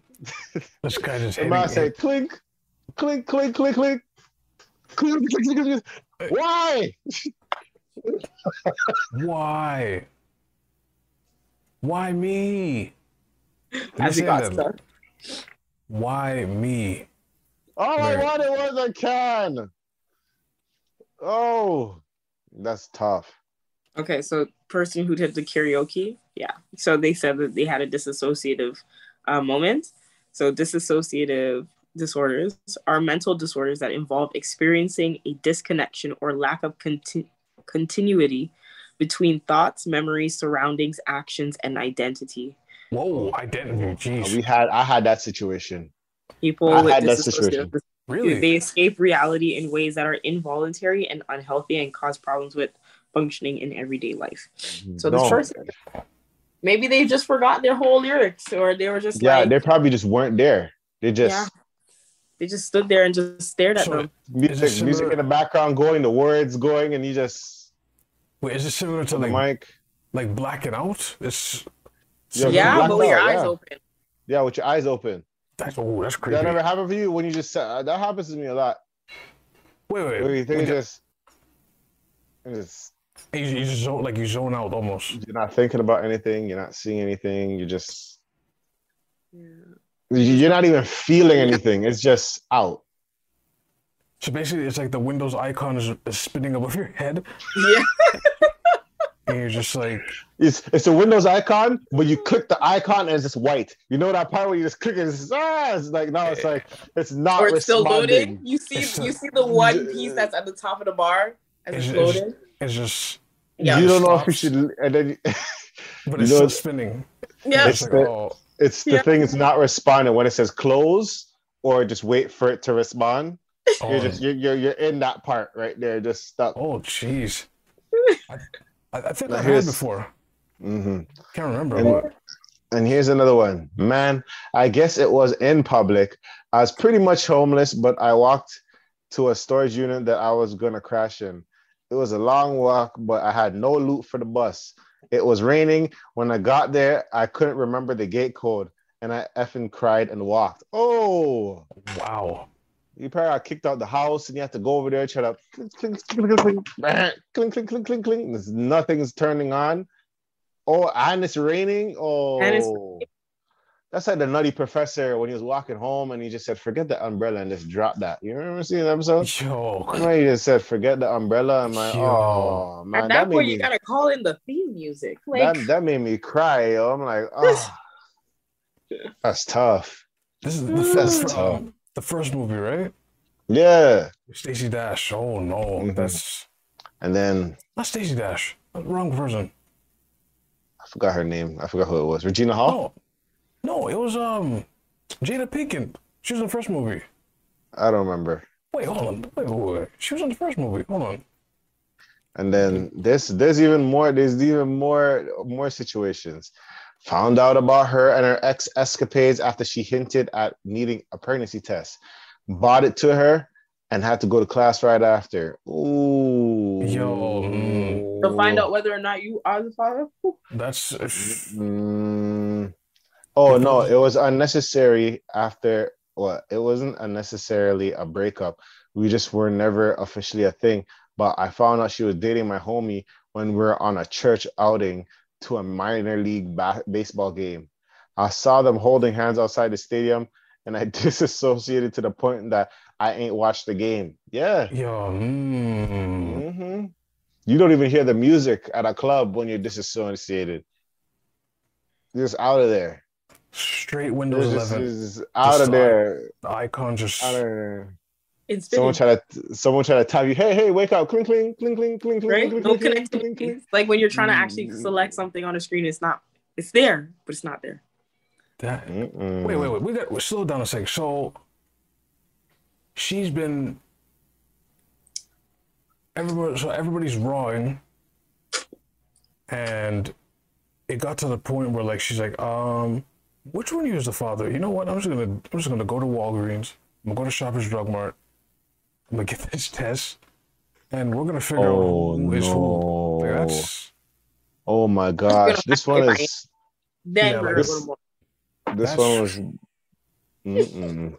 This guy just And I said, clink, clink, clink, clink, clink. Clink, clink, clink, clink. Why? Why? Why me? As he got stuck. Why me? All I wanted was a can. Oh, that's tough. Okay, so person who did the karaoke, yeah. So they said that they had a disassociative uh, moment. So disassociative disorders are mental disorders that involve experiencing a disconnection or lack of conti- continuity between thoughts, memories, surroundings, actions, and identity. Whoa, identity. We Jeez. We had, I had that situation. People I with had that situation. Really? they escape reality in ways that are involuntary and unhealthy and cause problems with functioning in everyday life. Mm-hmm. So this No. person, maybe they just forgot their whole lyrics, or they were just yeah, like, they probably just weren't there. They just Yeah. they just stood there and just stared at So- them. music, music in the background going, the words going, and you just Wait, is it similar to on the like mic. like blacking out? It's Yeah, Yeah, but with your eyes yeah. open. Yeah, with your eyes open. that's oh, that's crazy. That never happened for you when you just sat. Uh, that happens to me a lot. Wait, wait. Where you think When you you- just, you just you, you just zone like you zone out almost. you're not thinking about anything. You're not seeing anything. You're just you're not even feeling anything. It's just out. So basically, it's like the Windows icon is, is spinning above your head, Yeah, and you're just like, It's it's a Windows icon, but you click the icon and it's just white. You know that part where you just click it, it's just, ah, it's like no, it's like it's not or it's still responding. loading. You see, It's you see the one piece that's at the top of the bar as It's- it's it's- loaded. it's just, Yeah, you don't know if you should, and then but You it's know, still it's- spinning. yeah. It's like, the- oh, it's the Yeah. thing. It's not responding when it says close or just wait for it to respond. oh, You're just you're, you're you're in that part right there, just stuck. oh, jeez. I, I I think Now I've here's- before. hmm Can't remember. And- And here's another one. Man, I guess it was in public. I was pretty much homeless, but I walked to a storage unit that I was gonna crash in. It was a long walk, but I had no loot for the bus. It was raining. When I got there, I couldn't remember the gate code, and I effing cried and walked. Oh, wow. You probably got kicked out the house, and you have to go over there, try to clink, clink, clink, clink, clink, clink, clink, clink, clink, clink. There's nothing's turning on. Oh, and it's raining. Oh, And it's- that's like the nutty professor when he was walking home and he just said, "Forget the umbrella and just drop that." You remember seeing that episode? Yo, Remember he just said, "Forget the umbrella." I'm like, Yo. oh man, At that, that made point, me you gotta call in the theme music. Like, that, that made me cry. Yo. I'm like, oh, that's tough. this is the That's first, tough. The first movie, right? Yeah, Stacey Dash. Oh no, Mhm. that's and then not Stacey Dash. Wrong person. I forgot her name. I forgot who it was. Regina Hall. No, no, it was um Jada Pinkett. She was in the first movie. I don't remember. Wait, hold on. Wait, wait, wait. She was in the first movie. Hold on. And then this, there's even more. There's even more, more situations. Found out about her and her ex escapades after she hinted at needing a pregnancy test. Bought it to her and had to go to class right after. Ooh. Yo, mm. to find out whether or not you are the father. That's Mm. Oh no, it was unnecessary after what? It wasn't unnecessarily a breakup. We just were never officially a thing. But I found out she was dating my homie when we were on a church outing to a minor league ba- baseball game. I saw them holding hands outside the stadium and I disassociated to the point that I ain't watched the game. Yeah. yo. Mm. hmm You don't even hear the music at a club when you're disassociated. Just out of there. Straight Windows Just, 11. just out Just of there. The icon just. Out of there. It's Someone finished, try to someone try to tap you. Hey, hey, wake up! Cling, cling, cling, cling, cling, cling, right? cling, No cling, cling, cling, connectivity. cling. It's like when you're trying to actually select something on a screen, it's not. It's there, but it's not there. That, Mm-mm. Wait, wait, wait. We got we slow down a sec. So she's been everybody so everybody's rawing and it got to the point where like she's like, um, which one of you is the father? You know what? I'm just gonna I'm just gonna go to Walgreens, I'm gonna go to Shoppers Drug Mart, I'm gonna get this test, and we're gonna figure Oh, out who is who. Like, no. that's Oh my gosh, this one is Then Yeah, like- gonna go more. this one was mm-mm.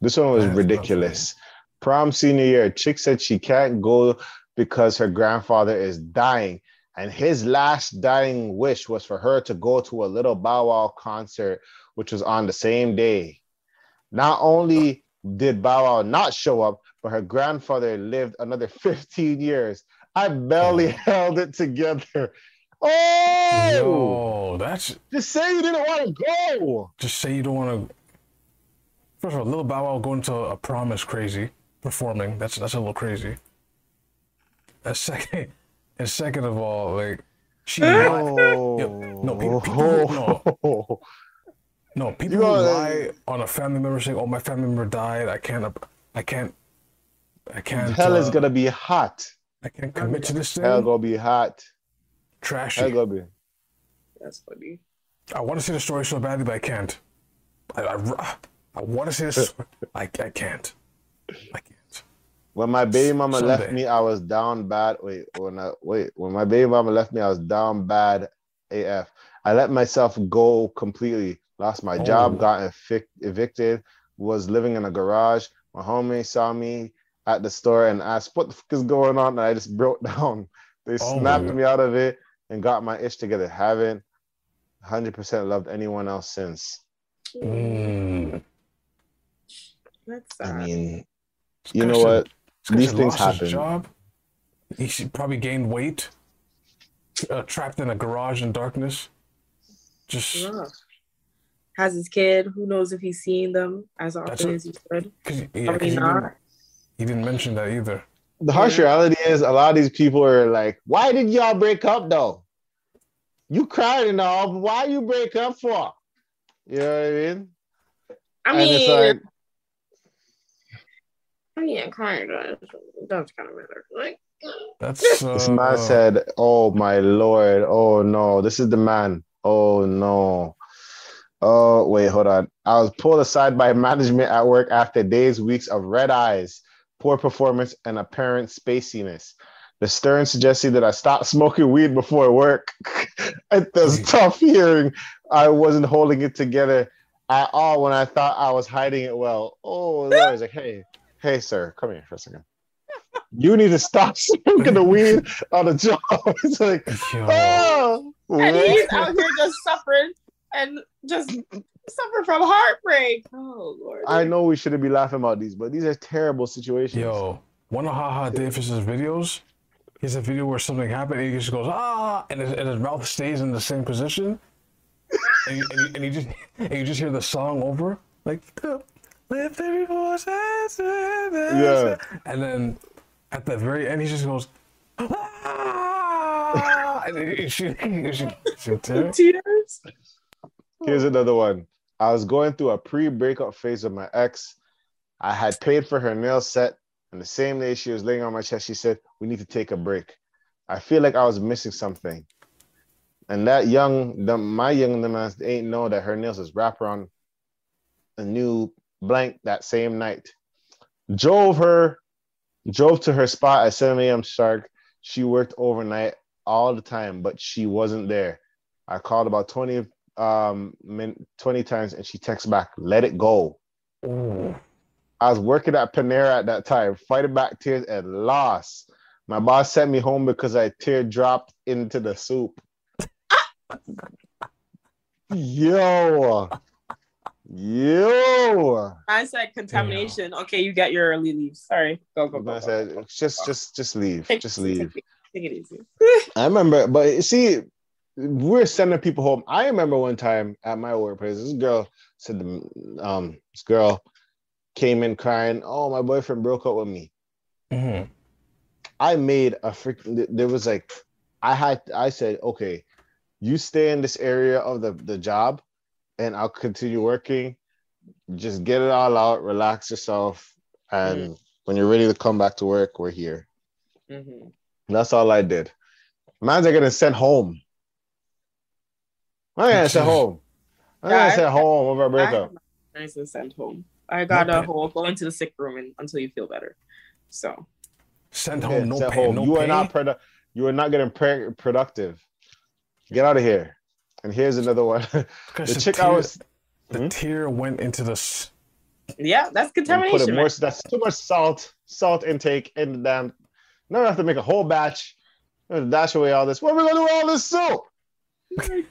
this one was ridiculous. Prom senior year, chick said she can't go because her grandfather is dying, and his last dying wish was for her to go to a little Bow Wow concert, which was on the same day. Not only did Bow Wow not show up, but her grandfather lived another 15 years. I barely oh. held it together. Oh, Yo, that's just say you didn't want to go. just say you don't want to. First of all, Lil Bow Wow going to a prom is crazy. Performing, that's that's a little crazy. A second, and second of all, like she. Oh, no, people- people- no. no people You know, lie on a family member saying, "Oh, my family member died. I can't, I can't, I can't." Hell is uh, gonna be hot. I can't commit to this thing. Hell thing. gonna be hot. Trashy. Hell gonna be. That's funny. I want to see the story so badly, but I can't. I, I, I want to say this. I, I can't. I can't. When my baby mama left me, I was down bad. Wait, when I wait, when my baby mama left me, I was down bad AF. I let myself go completely. Lost my Oh. job, got evic- evicted, was living in a garage. My homie saw me at the store and asked, What the fuck is going on? And I just broke down. They Oh snapped God. me out of it and got my ish together. Haven't 100% loved anyone else since. Mm. That's I sad. mean, you know guy what? said- this guy These things lost his happen. Job. He s- probably gained weight. Uh, trapped in a garage in darkness. Just Rough. Has his kid. Who knows if he's seeing them as often a- as he should? because Probably he, not. Didn't, he didn't mention that either. The harsh Yeah. reality is a lot of these people are like, why did y'all break up though? You cried and all, but why you break up for? You know what I mean? I and mean, like, I mean, kind of. That's kind of matter. Like, That's this uh, man said, Oh my lord, oh no, this is the man. Oh no. Oh, wait, hold on. I was pulled aside by management at work after days, weeks of red eyes, poor performance, and apparent spaciness. The stern suggested that I stop smoking weed before work. it was tough hearing I wasn't holding it together at all when I thought I was hiding it well. Oh, Lord. It's like, hey, hey, sir, come here for a second. You need to stop smoking the weed on the job. It's like, yo, oh, and what? he's out here just suffering and just suffer from heartbreak. Oh Lord. I know we shouldn't be laughing about these, but these are terrible situations. yo, one of Haha Davis's videos. He has a video where something happened, and he just goes ah, and his, and his mouth stays in the same position, and you, and, you, and you just and you just hear the song over like lift every voice, Yeah. and then at the very end he just goes ah, and you should you should, you should tear. Tears. Here's another one. I was going through a pre-breakup phase with my ex. I had paid for her nail set, and the same day she was laying on my chest, she said, "We need to take a break." I feel like I was missing something, and that young, the, my young man ain't know that her nails was wrapped around a new blank that same night. Drove her, drove to her spot at 7 a.m. sharp. She worked overnight all the time, but she wasn't there. I called about 20 um min, 20 times and she texted back, let it go. Ooh. I was working at Panera at that time, fighting back tears and lost. My boss sent me home because I tear dropped into the soup. Yo, yo. I said contamination. Okay, you got your early leave. Sorry. Go go go. I go. said, just, just, just leave, just leave. Take, take it easy. I remember, but see, we're sending people home. I remember one time at my workplace, this girl said, the, um, this girl came in crying, "Oh, my boyfriend broke up with me." hmm I made a freaking. There was like, I had. I said, okay, you stay in this area of the the job, and I'll continue working. Just get it all out, relax yourself, and when you're ready to come back to work, we're here. hmm that's all I did. Man's are getting sent home. I'm getting sent home. I'm Yeah, getting I- sent home over a I breakup. had my parents and sent home. I got No a pain. whole go into the sick room and, until you feel better. So Send Yeah, home, no sent pay, home. no you pay. are not produ- You are not getting pre- productive. Get out of here. And here's another one. The chick I was the Hmm? tear went into the. s- yeah, that's and put contamination. it more. That's too much salt. Salt intake in the damn. Now I have to make a whole batch. I have to dash away all this. What are we gonna do with all this soup?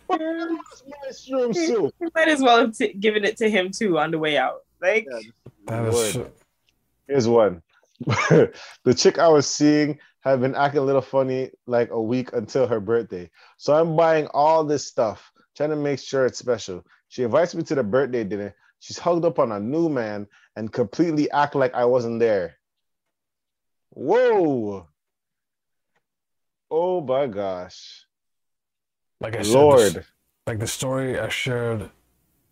Mushroom soup? You might as well have t- given it to him too on the way out. Like, That is. Lord. so- Here's one. the chick I was seeing had been acting a little funny like a week until her birthday. So I'm buying all this stuff, trying to make sure it's special. She invites me to the birthday dinner. She's hugged up on a new man and completely act like I wasn't there. Whoa. Oh my gosh. Like I said, Lord. this- like the story I shared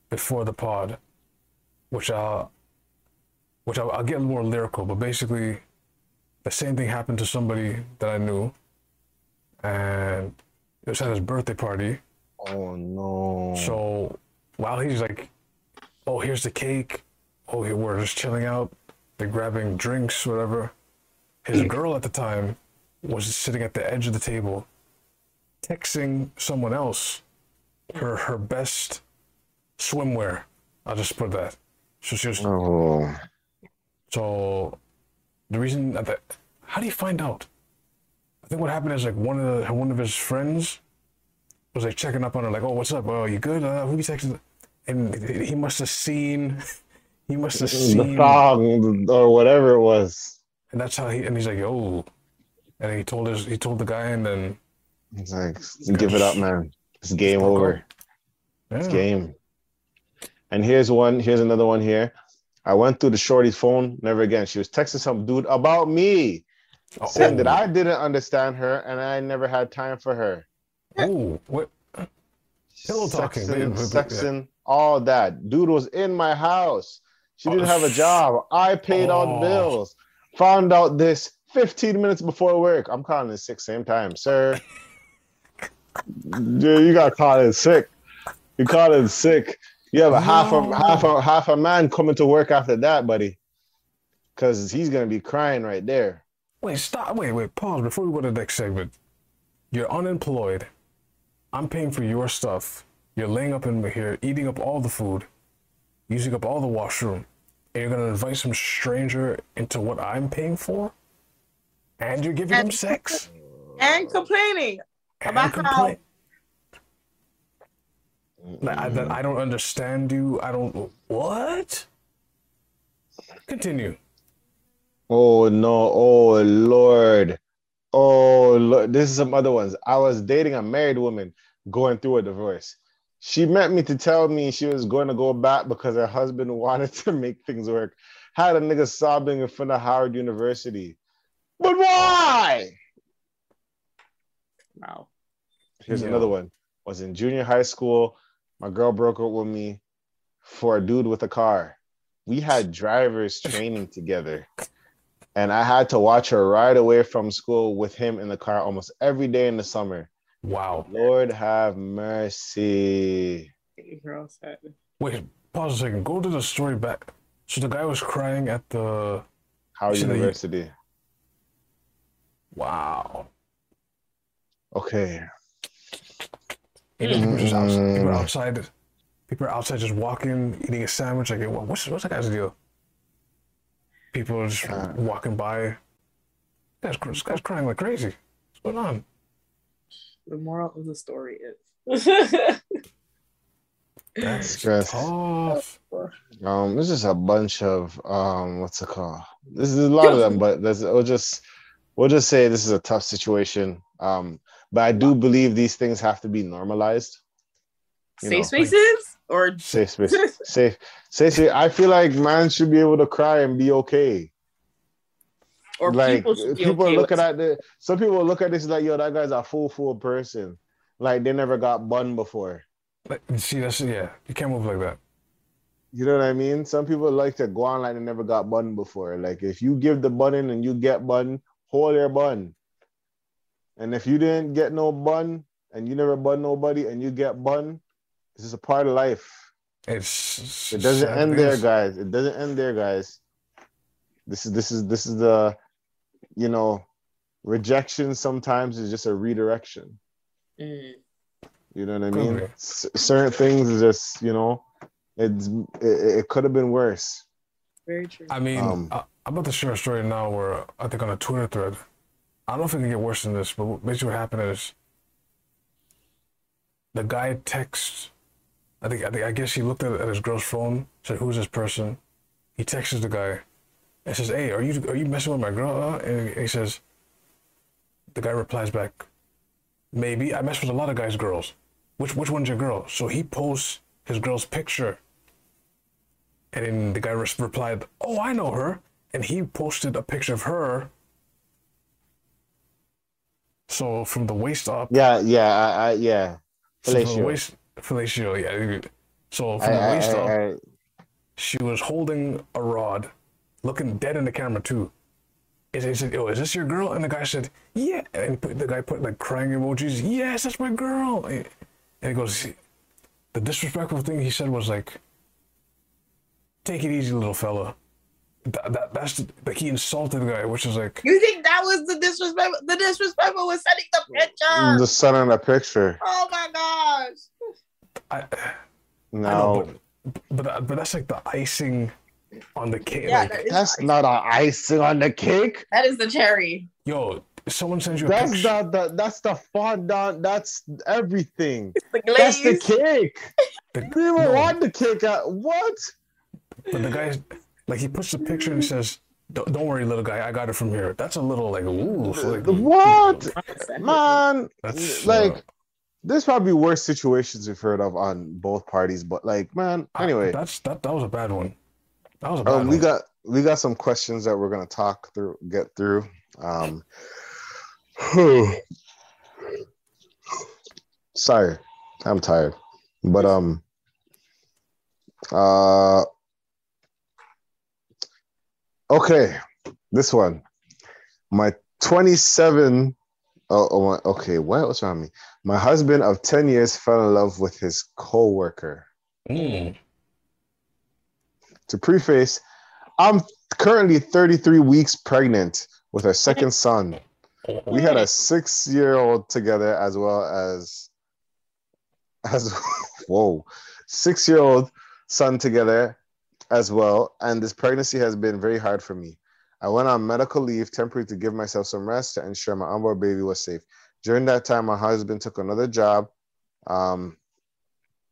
before the pod, which I'll, which I'll, I'll get more lyrical, but basically, the same thing happened to somebody that I knew, and it was at his birthday party. Oh no. So while he's like, "Oh, here's the cake," oh, here we're just chilling out, they're grabbing drinks, whatever. His girl at the time was sitting at the edge of the table, texting someone else her her best swimwear. I'll just put that. So she was Oh. so the reason that, that how do you find out? I think what happened is like one of the, one of his friends was like checking up on her, like, "Oh, what's up? Oh, you good? Uh, who you texting?" And he must have seen, he must have seen The thong or whatever it was. and that's how he. And he's like, "Oh," and he told his he told the guy, and then It's like, give it up, man. It's game over. up. It's game. And here's one. Here's another one here. I went through the shorty's phone. Never again. She was texting some dude about me, saying that Oh. I didn't understand her and I never had time for her. Oh, what? Pillow talking. Sexing, Yeah. sexing, all that. Dude was in my house. She didn't have a oh. job. I paid all the Oh. bills. Found out this 15 minutes before work. I'm calling in sick same time, sir. Dude, you got caught in sick. You caught in sick. You have a half a half a half a man coming to work after that, buddy. Cause he's gonna be crying right there. Wait, stop. Wait, wait. Pause before we go to the next segment. You're unemployed. I'm paying for your stuff. You're laying up in here, eating up all the food, using up all the washroom, and you're gonna invite some stranger into what I'm paying for, and you're giving them And- sex and complaining. And About how- complain. I, that I mm. don't understand you. I don't. What? Continue. Oh no, oh Lord. Oh Lord. This is some other ones. I was dating a married woman going through a divorce. She met me to tell me she was going to go back because her husband wanted to make things work. Had a nigga sobbing in front of Howard University. But why? Wow. Here's Yeah. another one. Was in junior high school. My girl broke up with me for a dude with a car. We had drivers training together. And I had to watch her ride away from school with him in the car almost every day in the summer. Wow. Lord have mercy. Girl said. Wait. Pause a second. Go to the story back. So the guy was crying at the. Howard So they- University. Wow. Okay. You know, people, just outside, people are outside. People are outside just walking, eating a sandwich. Like, what- what's what's that guy's deal? People are just Uh. walking by. This guy's, this guy's crying like crazy. What's going on? The moral of the story is. That's Stress. tough. Um, there's just a bunch of um, what's it called? This is a lot of them, but there's we'll just we'll just say this is a tough situation. Um, but I do believe these things have to be normalized. You Safe know, spaces or safe spaces. safe, safe safe. I feel like man should be able to cry and be okay. or like people should be people okay are looking with- at the some people look at this like yo that guy's a full full person like they never got bun before Like, see, that's yeah. You can't move like that. you know what i mean some people like to go on like they never got bun before like if you give the bun in and you get bun hold your bun and if you didn't get no bun and you never bun nobody and you get bun this is a part of life It's it doesn't sad end there guys it doesn't end there guys this is this is this is the you know rejection sometimes is just a redirection Mm. You know what I mean? be. C- certain things is just, you know, it's it, it could have been worse. Very true. I mean, Um, I, I'm about to share a story now where I think on a Twitter thread. I don't know if it can get worse than this, but basically what happened is the guy texts. I think I think I guess he looked at, at his girl's phone, said, "Who's this person?" He texts the guy, and says, "Hey, are you are you messing with my girl?" uh?" And he says, the guy replies back, "Maybe I mess with a lot of guys' girls. Which which one's your girl?" So he posts his girl's picture and then the guy res- replied, "Oh, I know her." And he posted a picture of her. So from the waist up, Yeah, yeah, I, I yeah. so from the waist, fellatio, yeah. So I, from the I, waist up, I, I, she was holding a rod, looking dead in the camera too. And he said, "Oh, is this your girl?" And the guy said, "Yeah." And put, the guy put like crying emojis. Yes, that's my girl. And he goes, the disrespectful thing he said was like, "Take it easy, little fella." That, that that's the, like he insulted the guy, which is like, You think that was the disrespect? The disrespectful was sending the picture. the son in the picture. Oh my gosh. I, I No, know, but, but that- but that's like the icing on the cake. Yeah, like, that is, that's not a icing on the cake. that is the cherry. yo, someone sends you a That's picture. not the that's the fondant. That's everything. The That's glaze. the cake. The- We even no. want the cake. At, what? But the guy, like, he puts the picture and says, "Don't, worry, little guy, I got it from here." That's a little like, ooh, like, What? Man, That's like uh, there's probably worse situations we've heard of on both parties, but like, man, I- anyway. that's that. That was a bad one. That was a bad Um, we got we got some questions that we're gonna talk through, get through. Um, sorry, I'm tired, but um, uh, okay, this one, my 27. Oh, oh my- okay. What was wrong with me? My husband of 10 years fell in love with his co-worker Mm. to preface, I'm currently 33 weeks pregnant with our second son. We had a six year old together as well as as whoa, six year old son together as well. And this pregnancy has been very hard for me. I went on medical leave temporarily to give myself some rest to ensure my unborn baby was safe. During that time, my husband took another job. Um,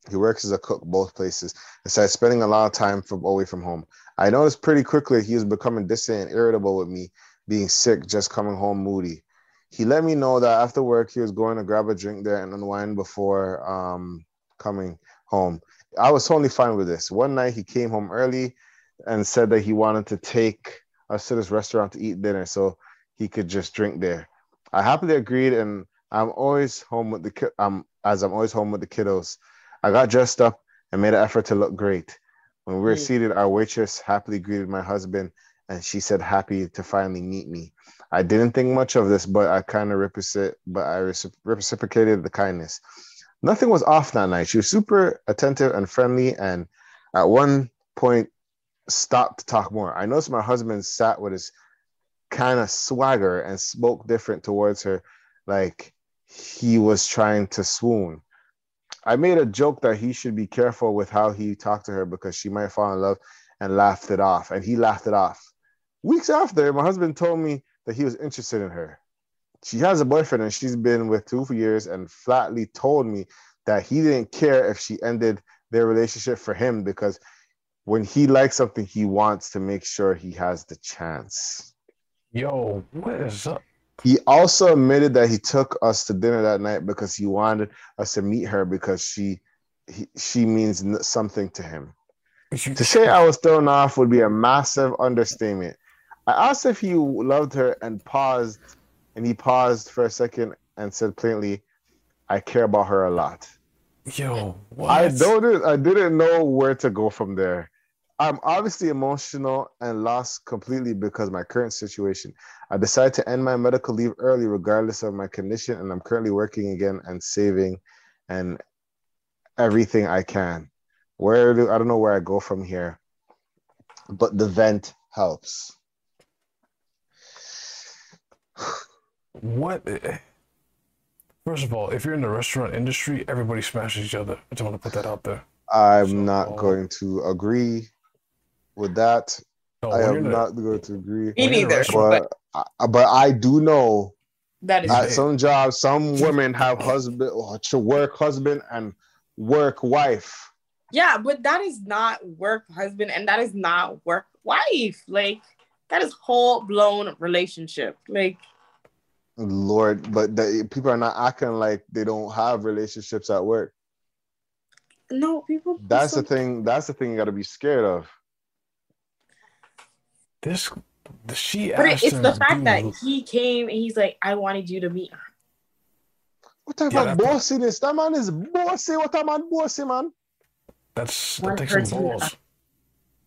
he works as a cook both places and started spending a lot of time from away from home. I noticed pretty quickly he was becoming distant and irritable with me, being sick, just coming home moody. He let me know that after work he was going to grab a drink there and unwind before um, coming home. I was totally fine with this. One night he came home early and said that he wanted to take us to this restaurant to eat dinner so he could just drink there. I happily agreed, and I'm always home with the ki- um as I'm always home with the kiddos. I got dressed up and made an effort to look great. When we were Mm. seated, our waitress happily greeted my husband, and she said happy to finally meet me. I didn't think much of this, but I kind of recipro- but I recip- reciprocated the kindness. Nothing was off that night. She was super attentive and friendly, and at one point stopped to talk more. I noticed my husband sat with his kind of swagger and spoke different towards her, like he was trying to swoon. I made a joke that he should be careful with how he talked to her because she might fall in love and laughed it off. And he laughed it off. Weeks after, my husband told me that he was interested in her. She has a boyfriend and she's been with two for years and flatly told me that he didn't care if she ended their relationship for him because when he likes something, he wants to make sure he has the chance. Yo, what is up? He also admitted that he took us to dinner that night because he wanted us to meet her because she he, she means something to him. To say I was thrown off would be a massive understatement. I asked if he loved her and paused, and he paused for a second and said plainly, "I care about her a lot." Yo, what? I don't. I didn't know where to go from there. I'm obviously emotional and lost completely because of my current situation. I decided to end my medical leave early, regardless of my condition, and I'm currently working again and saving, and everything I can. Where do I don't know where I go from here, but the vent helps. What? First of all, if you're in the restaurant industry, everybody smashes each other. I just want to put that out there. I'm So- not uh, going to agree with that. No, I am in the- not going to agree. Me when you're in a neither. restaurant- But I- but I do know That is at Hey. some jobs, some women have husband oh, to work husband and work wife. yeah, but that is not work husband and that is not work wife. Like that is whole blown relationship. Like Lord, but the, people are not acting like they don't have relationships at work. no, people. That's the thing. That's the thing you got to be scared of. This, she But asked it's him the fact do- that he came and he's like, I wanted you to meet her. What type Yeah, of that- bossy this? That man is bossy. What a man bossy, man. that's that takes her some to- balls.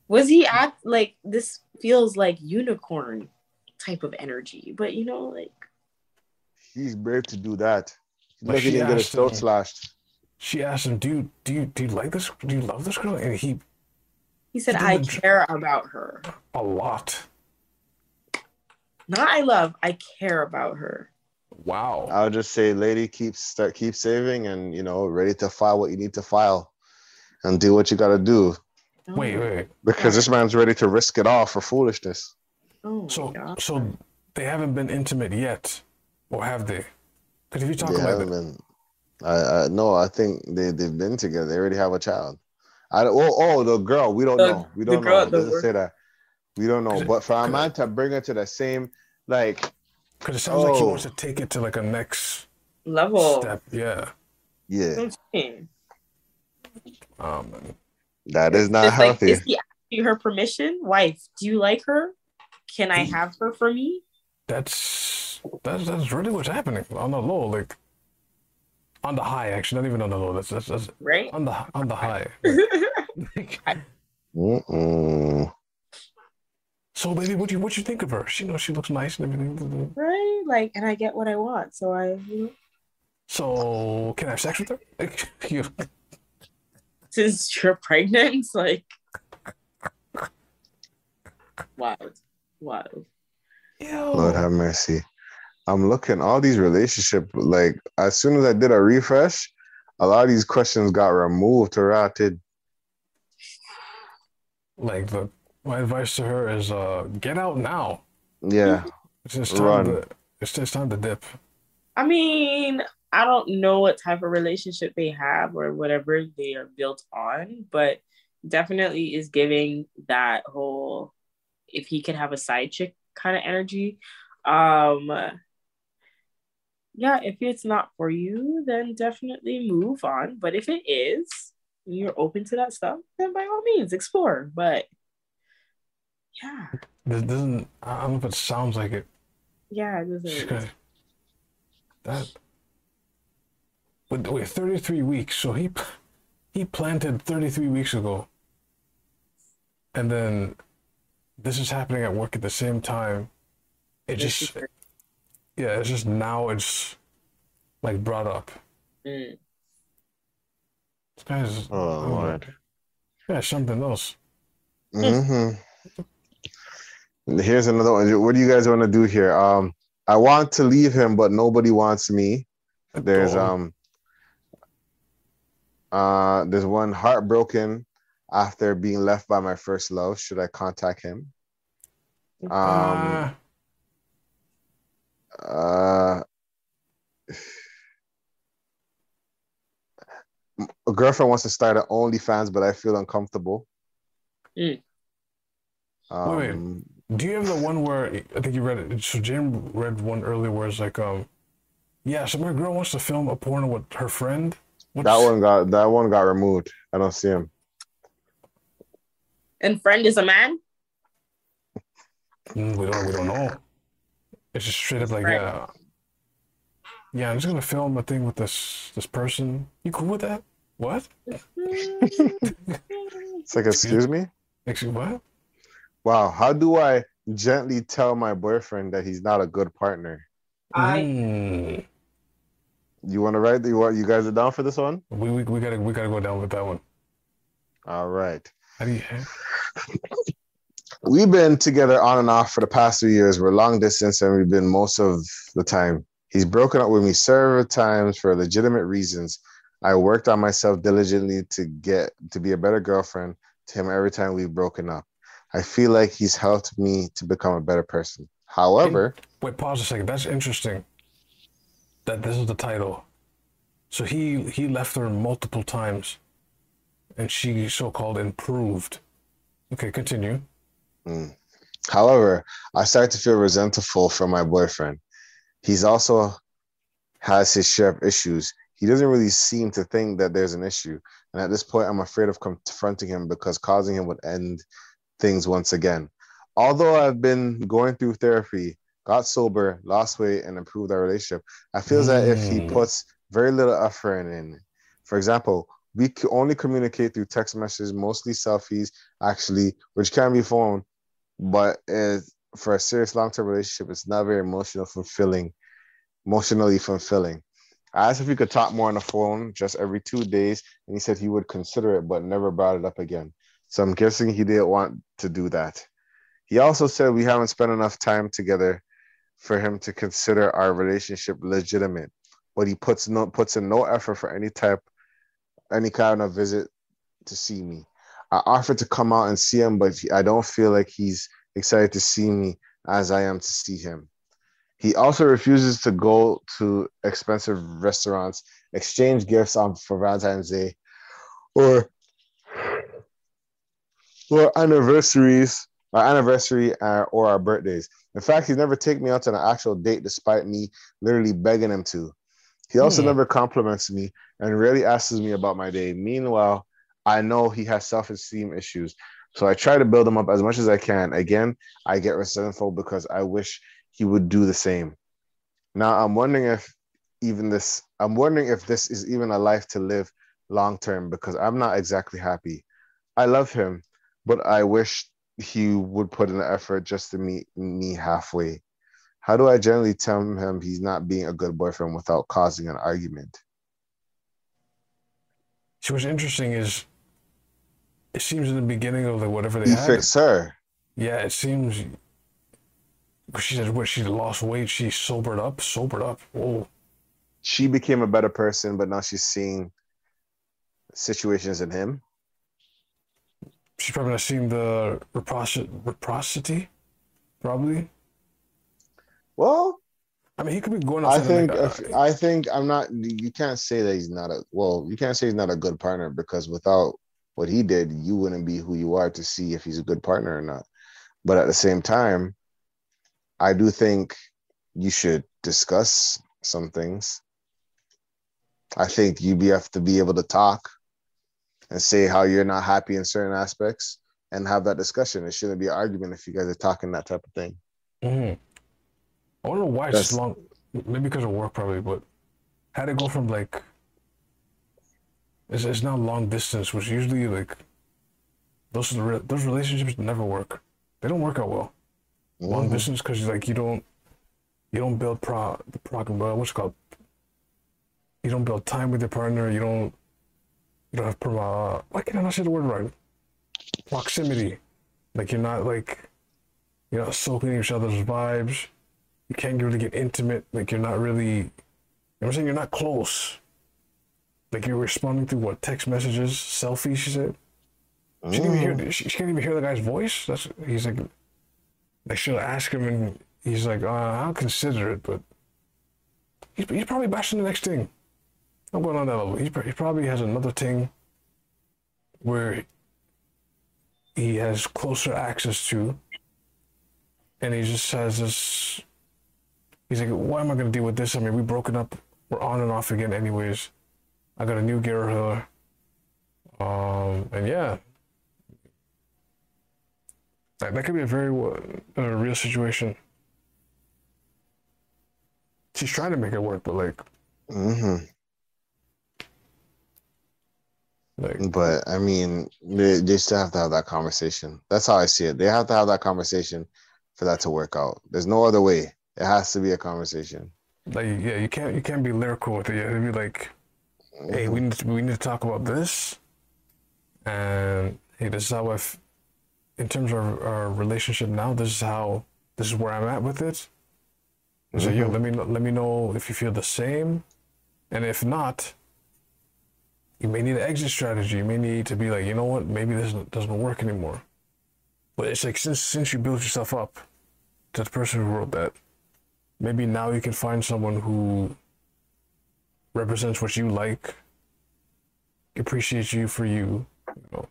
Was he act like this feels like unicorn type of energy? But you know, like He's brave to do that. But Look, he she didn't get his asked throat him- slashed. She asked him, "Do you do you do you like this? Do you love this girl?" And he he said, I care about her. a lot. Not I love, I care about her. Wow. I'll just say, lady, keep start keep saving, and you know, ready to file what you need to file, and do what you got to do oh wait, Oh, wait. because this man's ready to risk it all for foolishness. Oh So God. so they haven't been intimate yet, or have they? Because if you talk They about haven't it. I, I no, I think they they've been together. They already have a child. I don't- oh oh the girl we don't The- know. We don't know. at It doesn't say that. We don't know. But for a cause- man to bring her to the same like because it sounds like he Oh. wants to take it to like a next level. step. Yeah. yeah, That's what I'm saying. Um. that is not It's like, healthy. is he asking her permission? Wife, do you like her? Can I have her for me? That's that's that's really what's happening on the low, like on the high. Actually, not even on the low. That's that's, that's Right? on the on the high. Like, Mm-mm. so, baby, what you what you think of her? She knows she looks nice and everything. right? Like, and I get what I want. So I, you know, So, can I have sex with her? Like, you, since you're pregnant, like, wild, wild. Yo, Lord have mercy. I'm looking all these relationship like as soon as I did a refresh, a lot of these questions got removed or routed. like the my advice to her is, uh, get out now. Yeah. It's just time Run. to it's just time to dip. I mean, I don't know what type of relationship they have or whatever they are built on, but definitely is giving that whole if he could have a side chick kind of energy. Um yeah, if it's not for you, then definitely move on. But if it is, and you're open to that stuff, then by all means explore. But yeah, This doesn't. I don't know if it sounds like it. yeah, it doesn't. Okay. That. But wait, 33 weeks. So he he planted 33 weeks ago. And then this is happening at work at the same time. It just yeah, it's just now it's like brought up. Mm. This guy's Oh Lord. yeah, something else. Mm-hmm. Here's another one. What do you guys want to do here? Um, I want to leave him, but nobody wants me. There's Oh, um uh there's one heartbroken after being left by my first love. Should I contact him? Um uh, uh a girlfriend wants to start an OnlyFans, but I feel uncomfortable. Mm. Um, Wait, wait. Do you have the one where I think you read it? So Jim read one earlier where it's like, um, yeah, so my girl wants to film a porno with her friend. What's, That one got that one got removed. I don't see him. And friend is a man. Mm, we don't we don't know. It's just straight up like Right. yeah. Yeah, I'm just gonna film a thing with this this person. You cool with that? What? It's like, excuse me. Actually, what? Wow, how do I gently tell my boyfriend that he's not a good partner? I Mm. You want to write? You want? You guys are down for this one? We, we we gotta we gotta go down with that one. All right. How do you? We've been together on and off for the past three years. We're long distance, and we've been most of the time. He's broken up with me several times for legitimate reasons. I worked on myself diligently to get to be a better girlfriend to him every time we've broken up. I feel like he's helped me to become a better person. However, Wait, pause a second. That's interesting. That this is the title. So he he left her multiple times, and she so-called improved. Okay, continue. Mm. However, I start to feel resentful for my boyfriend. He's also has his share of issues. He doesn't really seem to think that there's an issue. And at this point, I'm afraid of confronting him because causing him would end things once again. Although I've been going through therapy, got sober, lost weight, and improved our relationship, I feel that if he Mm. puts very little effort in, for example, we only communicate through text messages, mostly selfies, actually, which can be phone, but for a serious long-term relationship, it's not very emotional fulfilling, emotionally fulfilling. I asked if we could talk more on the phone just every two days, and he said he would consider it, but never brought it up again. So I'm guessing he didn't want to do that. He also said we haven't spent enough time together for him to consider our relationship legitimate, but he puts no puts in no effort for any type, any kind of visit to see me. I offered to come out and see him, but I don't feel like he's excited to see me as I am to see him. He also refuses to go to expensive restaurants, exchange gifts on for Valentine's Day, or or anniversaries, our anniversary uh, or our birthdays. In fact, he's never taken me out on an actual date, despite me literally begging him to. He also Hmm. never compliments me and rarely asks me about my day. Meanwhile, I know he has self-esteem issues, so I try to build him up as much as I can. Again, I get resentful because I wish he would do the same. Now, I'm wondering if even this, I'm wondering if this is even a life to live long term because I'm not exactly happy. I love him, but I wish he would put in the effort just to meet me halfway. How do I generally tell him he's not being a good boyfriend without causing an argument? So what's interesting is, it seems in the beginning of the whatever they He had. fixed her. Yeah, it seems. She said what she lost weight. She sobered up. Sobered up. Whoa. She became a better person, but now she's seeing situations in him. She's probably not seeing the reciprocity. Reciprocity, probably. Well, I mean, he could be going I think like, if, I think I'm not. You can't say that he's not a. Well, you can't say he's not a good partner because without what he did, you wouldn't be who you are to see if he's a good partner or not. But at the same time, I do think you should discuss some things. I think you be- have to be able to talk and say how you're not happy in certain aspects and have that discussion. It shouldn't be an argument if you guys are talking that type of thing. mhm. I don't know why it's long. Maybe because of work, probably. But how to go from like. It's, it's not long distance, which usually like. Those are the re- those relationships never work. They don't work out well. long Mhm. distance because like you don't you don't build pro the pro what's it called you don't build time with your partner you don't you don't have pro uh, why can't I not say the word right proximity like you're not like you're not soaking each other's vibes you can't really get intimate like you're not really you know what I'm saying you're not close like you're responding through what text messages selfies she said she can't even hear she, she can't even hear the guy's voice that's he's like I should ask him, and he's like, uh, I'll consider it, but he's, he's probably bashing the next thing. I'm going on that level. He, he probably has another thing where he has closer access to, and he just has this. He's like, "Why am I gonna deal with this? I mean, we broken up. We're on and off again, anyways. I got a new girl here. Um, and yeah, that, that could be a very uh, real situation. She's trying to make it work, but like, mm-hmm. like But I mean, they, they still have to have that conversation. That's how I see it. They have to have that conversation for that to work out. There's no other way. It has to be a conversation. like yeah, you can't you can't be lyrical with it. You have to be like, hey, we mm-hmm. need to, we need to talk about this, and hey, this is how I, f- in terms of our, relationship now, this is how this is where I'm at with it. So yo, mm-hmm. let me let me know if you feel the same, and if not, you may need an exit strategy. You may need to be like, you know what, maybe this doesn't work anymore. But it's like since since you built yourself up to the person who wrote that, maybe now you can find someone who represents what you like, appreciates you for you, you know.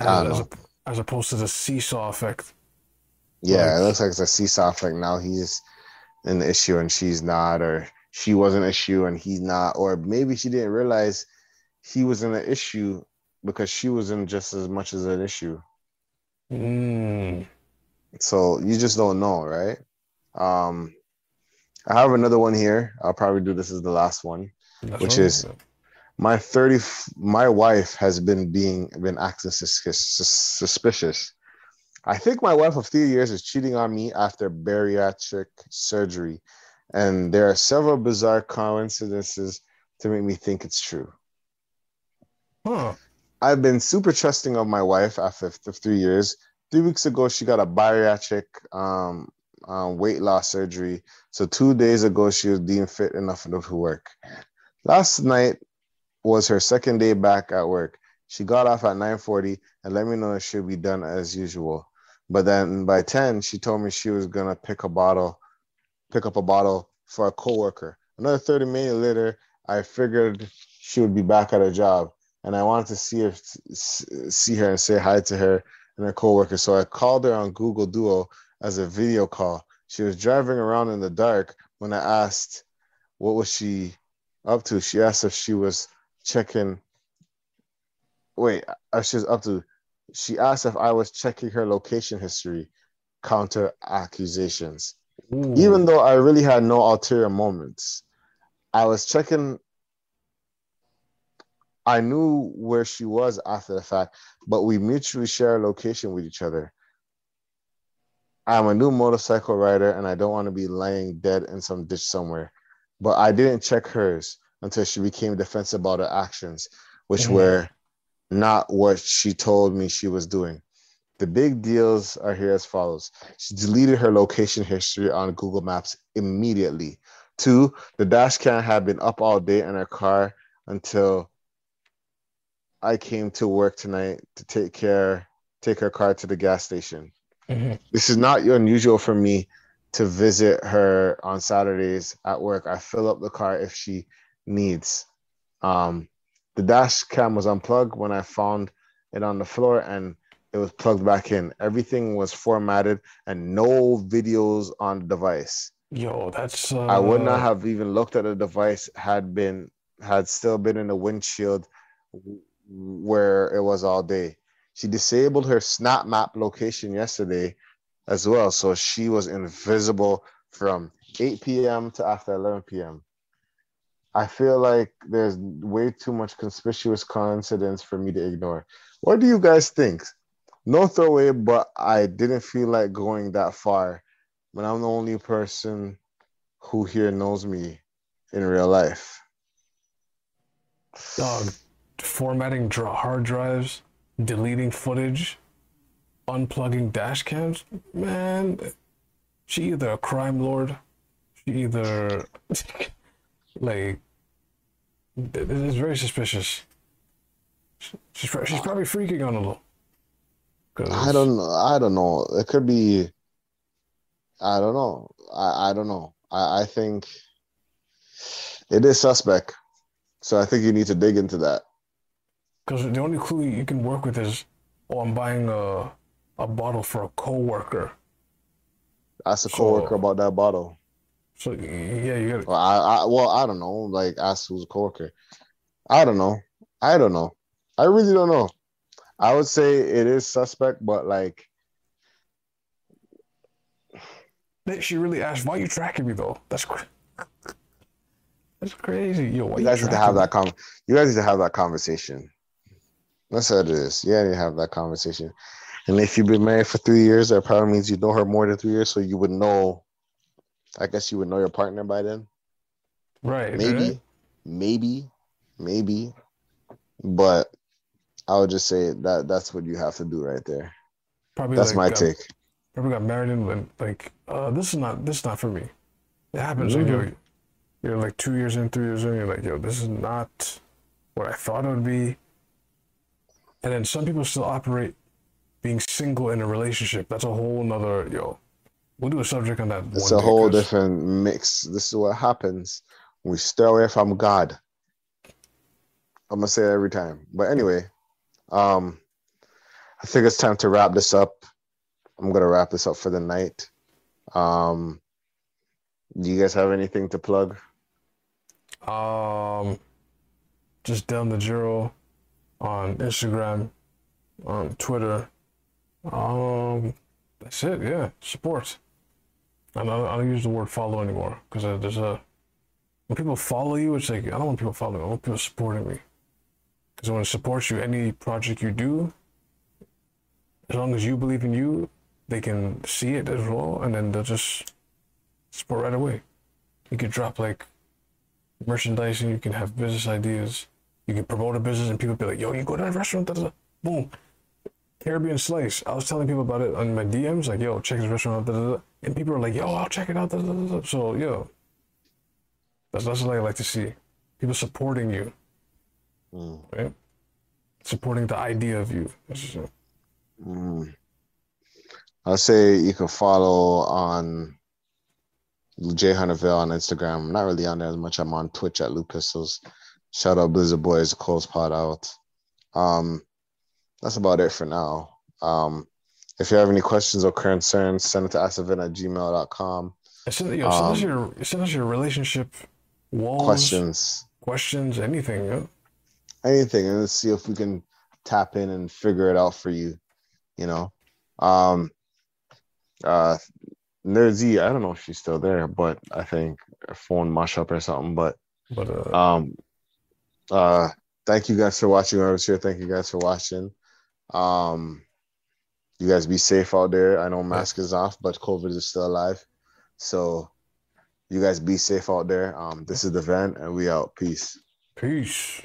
As, know. as opposed to the seesaw effect. Yeah, Like- it looks like it's a seesaw effect. Now he's an issue and she's not, or she was an issue and he's not, or maybe she didn't realize he was in an issue because she was in just as much as an issue. Mm. So you just don't know, right? Um, I have another one here. I'll probably do this as the last one. That's Which is- My thirty, my wife has been being been acting sus- sus- suspicious. I think my wife of three years is cheating on me after bariatric surgery, and there are several bizarre coincidences to make me think it's true. Huh. I've been super trusting of my wife after three years. Three weeks ago, she got a bariatric um, um, weight loss surgery. So two days ago, she was deemed fit enough to work. Last night was her second day back at work. She got off at 9:40 and let me know it should be done as usual. But then by 10, she told me she was gonna pick a bottle, pick up a bottle for a coworker. Another 30 minutes later, I figured she would be back at her job and I wanted to see if see her and say hi to her and her coworker. So I called her on Google Duo as a video call. She was driving around in the dark when I asked what was she up to. She asked if she was checking. Wait, if she was up to. She asked if I was checking her location history. Counter accusations. Ooh. Even though I really had no ulterior moments, I was checking. I knew where she was after the fact, but we mutually share a location with each other. I'm a new motorcycle rider and I don't want to be laying dead in some ditch somewhere. But I didn't check hers until she became defensive about her actions, which Mhm. were not what she told me she was doing. The big deals are here as follows. She deleted her location history on Google Maps immediately. Two, the dash cam had been up all day in her car until I came to work tonight to take care, take her car to the gas station. Mhm. This is not unusual for me to visit her on Saturdays at work. I fill up the car if she needs. Um, the dash cam was unplugged when I found it on the floor and it was plugged back in. Everything was formatted and no videos on the device. Yo, that's. Uh, I would not have even looked at the device had been had still been in the windshield where it was all day. She disabled her Snap Map location yesterday as well, so she was invisible from 8 p.m. to after 11 p.m. I feel like there's way too much conspicuous coincidence for me to ignore. What do you guys think? No throwaway, but I didn't feel like going that far when I'm the only person who here knows me in real life. Dog, formatting hard drives, deleting footage, unplugging dash cams. Man, she either a crime lord, she either like it's very suspicious. She's she's probably freaking on a little. I don't know. I don't know. It could be. I don't know. I, I don't know. I, I think it is suspect. So I think you need to dig into that. Because the only clue you can work with is, oh, I'm buying a a bottle for a coworker. Ask a So- coworker about that bottle. So yeah, you gotta Well, I, I well, I don't know. Like ask who's a coworker. I don't know. I don't know. I really don't know. I would say it is suspect, but like She really asked, "Why are you tracking me though?" That's that's crazy. Yo, why you guys need to have me? that con. You guys need to have that conversation. That's how it is. Yeah, You have that conversation. And if you've been married for three years, that probably means you know her more than three years, so you would know. I guess you would know your partner by then. Right? Maybe, right? maybe, maybe. But I would just say that that's what you have to do right there. Probably That's like, my got- take. Probably got married and went like, uh, "This is not this is not for me." It happens. Like, yo, Mhm. you're like two years in, three years in. You're like, "Yo, this is not what I thought it would be." And then some people still operate being single in a relationship. That's a whole nother yo. We'll do a subject on that. It's a day, whole 'cause- different mix. This is what happens we stay away from God. I'm gonna say it every time. But anyway, um, I think it's time to wrap this up. I'm gonna wrap this up for the night. Um, do you guys have anything to plug? Um, just down the Jiro on Instagram, on Twitter. Um, that's it. Yeah, support. I don't, I don't use the word follow anymore because there's a when people follow you, it's like I don't want people following. I want people supporting me. Because I want to support you, any project you do, as long as you believe in you, they can see it as well, and then they'll just support right away. You could drop like merchandising, you can have business ideas, you can promote a business, and people be like, yo, you go to that restaurant, da, da, da. boom. Caribbean Slice. I was telling people about it on my DMs, like, yo, check this restaurant, out, da, and people are like, yo, I'll check it out. So, yo, that's, that's what I like to see. People supporting you, Mm, right? Supporting the idea of you. Mm. I'll say you can follow on Jay Hunterville on Instagram. I'm not really on there as much. I'm on Twitch at Lou Pistols. Shout out Blizzard Boys, close pod out. Um, that's about it for now. Um, if you have any questions or concerns, send it to askthevent at gmail.com. Send, yo, send, us Um, your, send us your relationship walls, Questions, questions, anything. Yeah? anything, and let's see if we can tap in and figure it out for you. You know, um, uh, Nerdsy, I don't know if she's still there, but I think her phone mush up or something. But But uh, um, uh, thank you guys for watching. I was here. Thank you guys for watching. Um, you guys be safe out there. I know mask is off, but COVID is still alive. So you guys be safe out there. Um, this is the Vent, and we out. Peace. peace.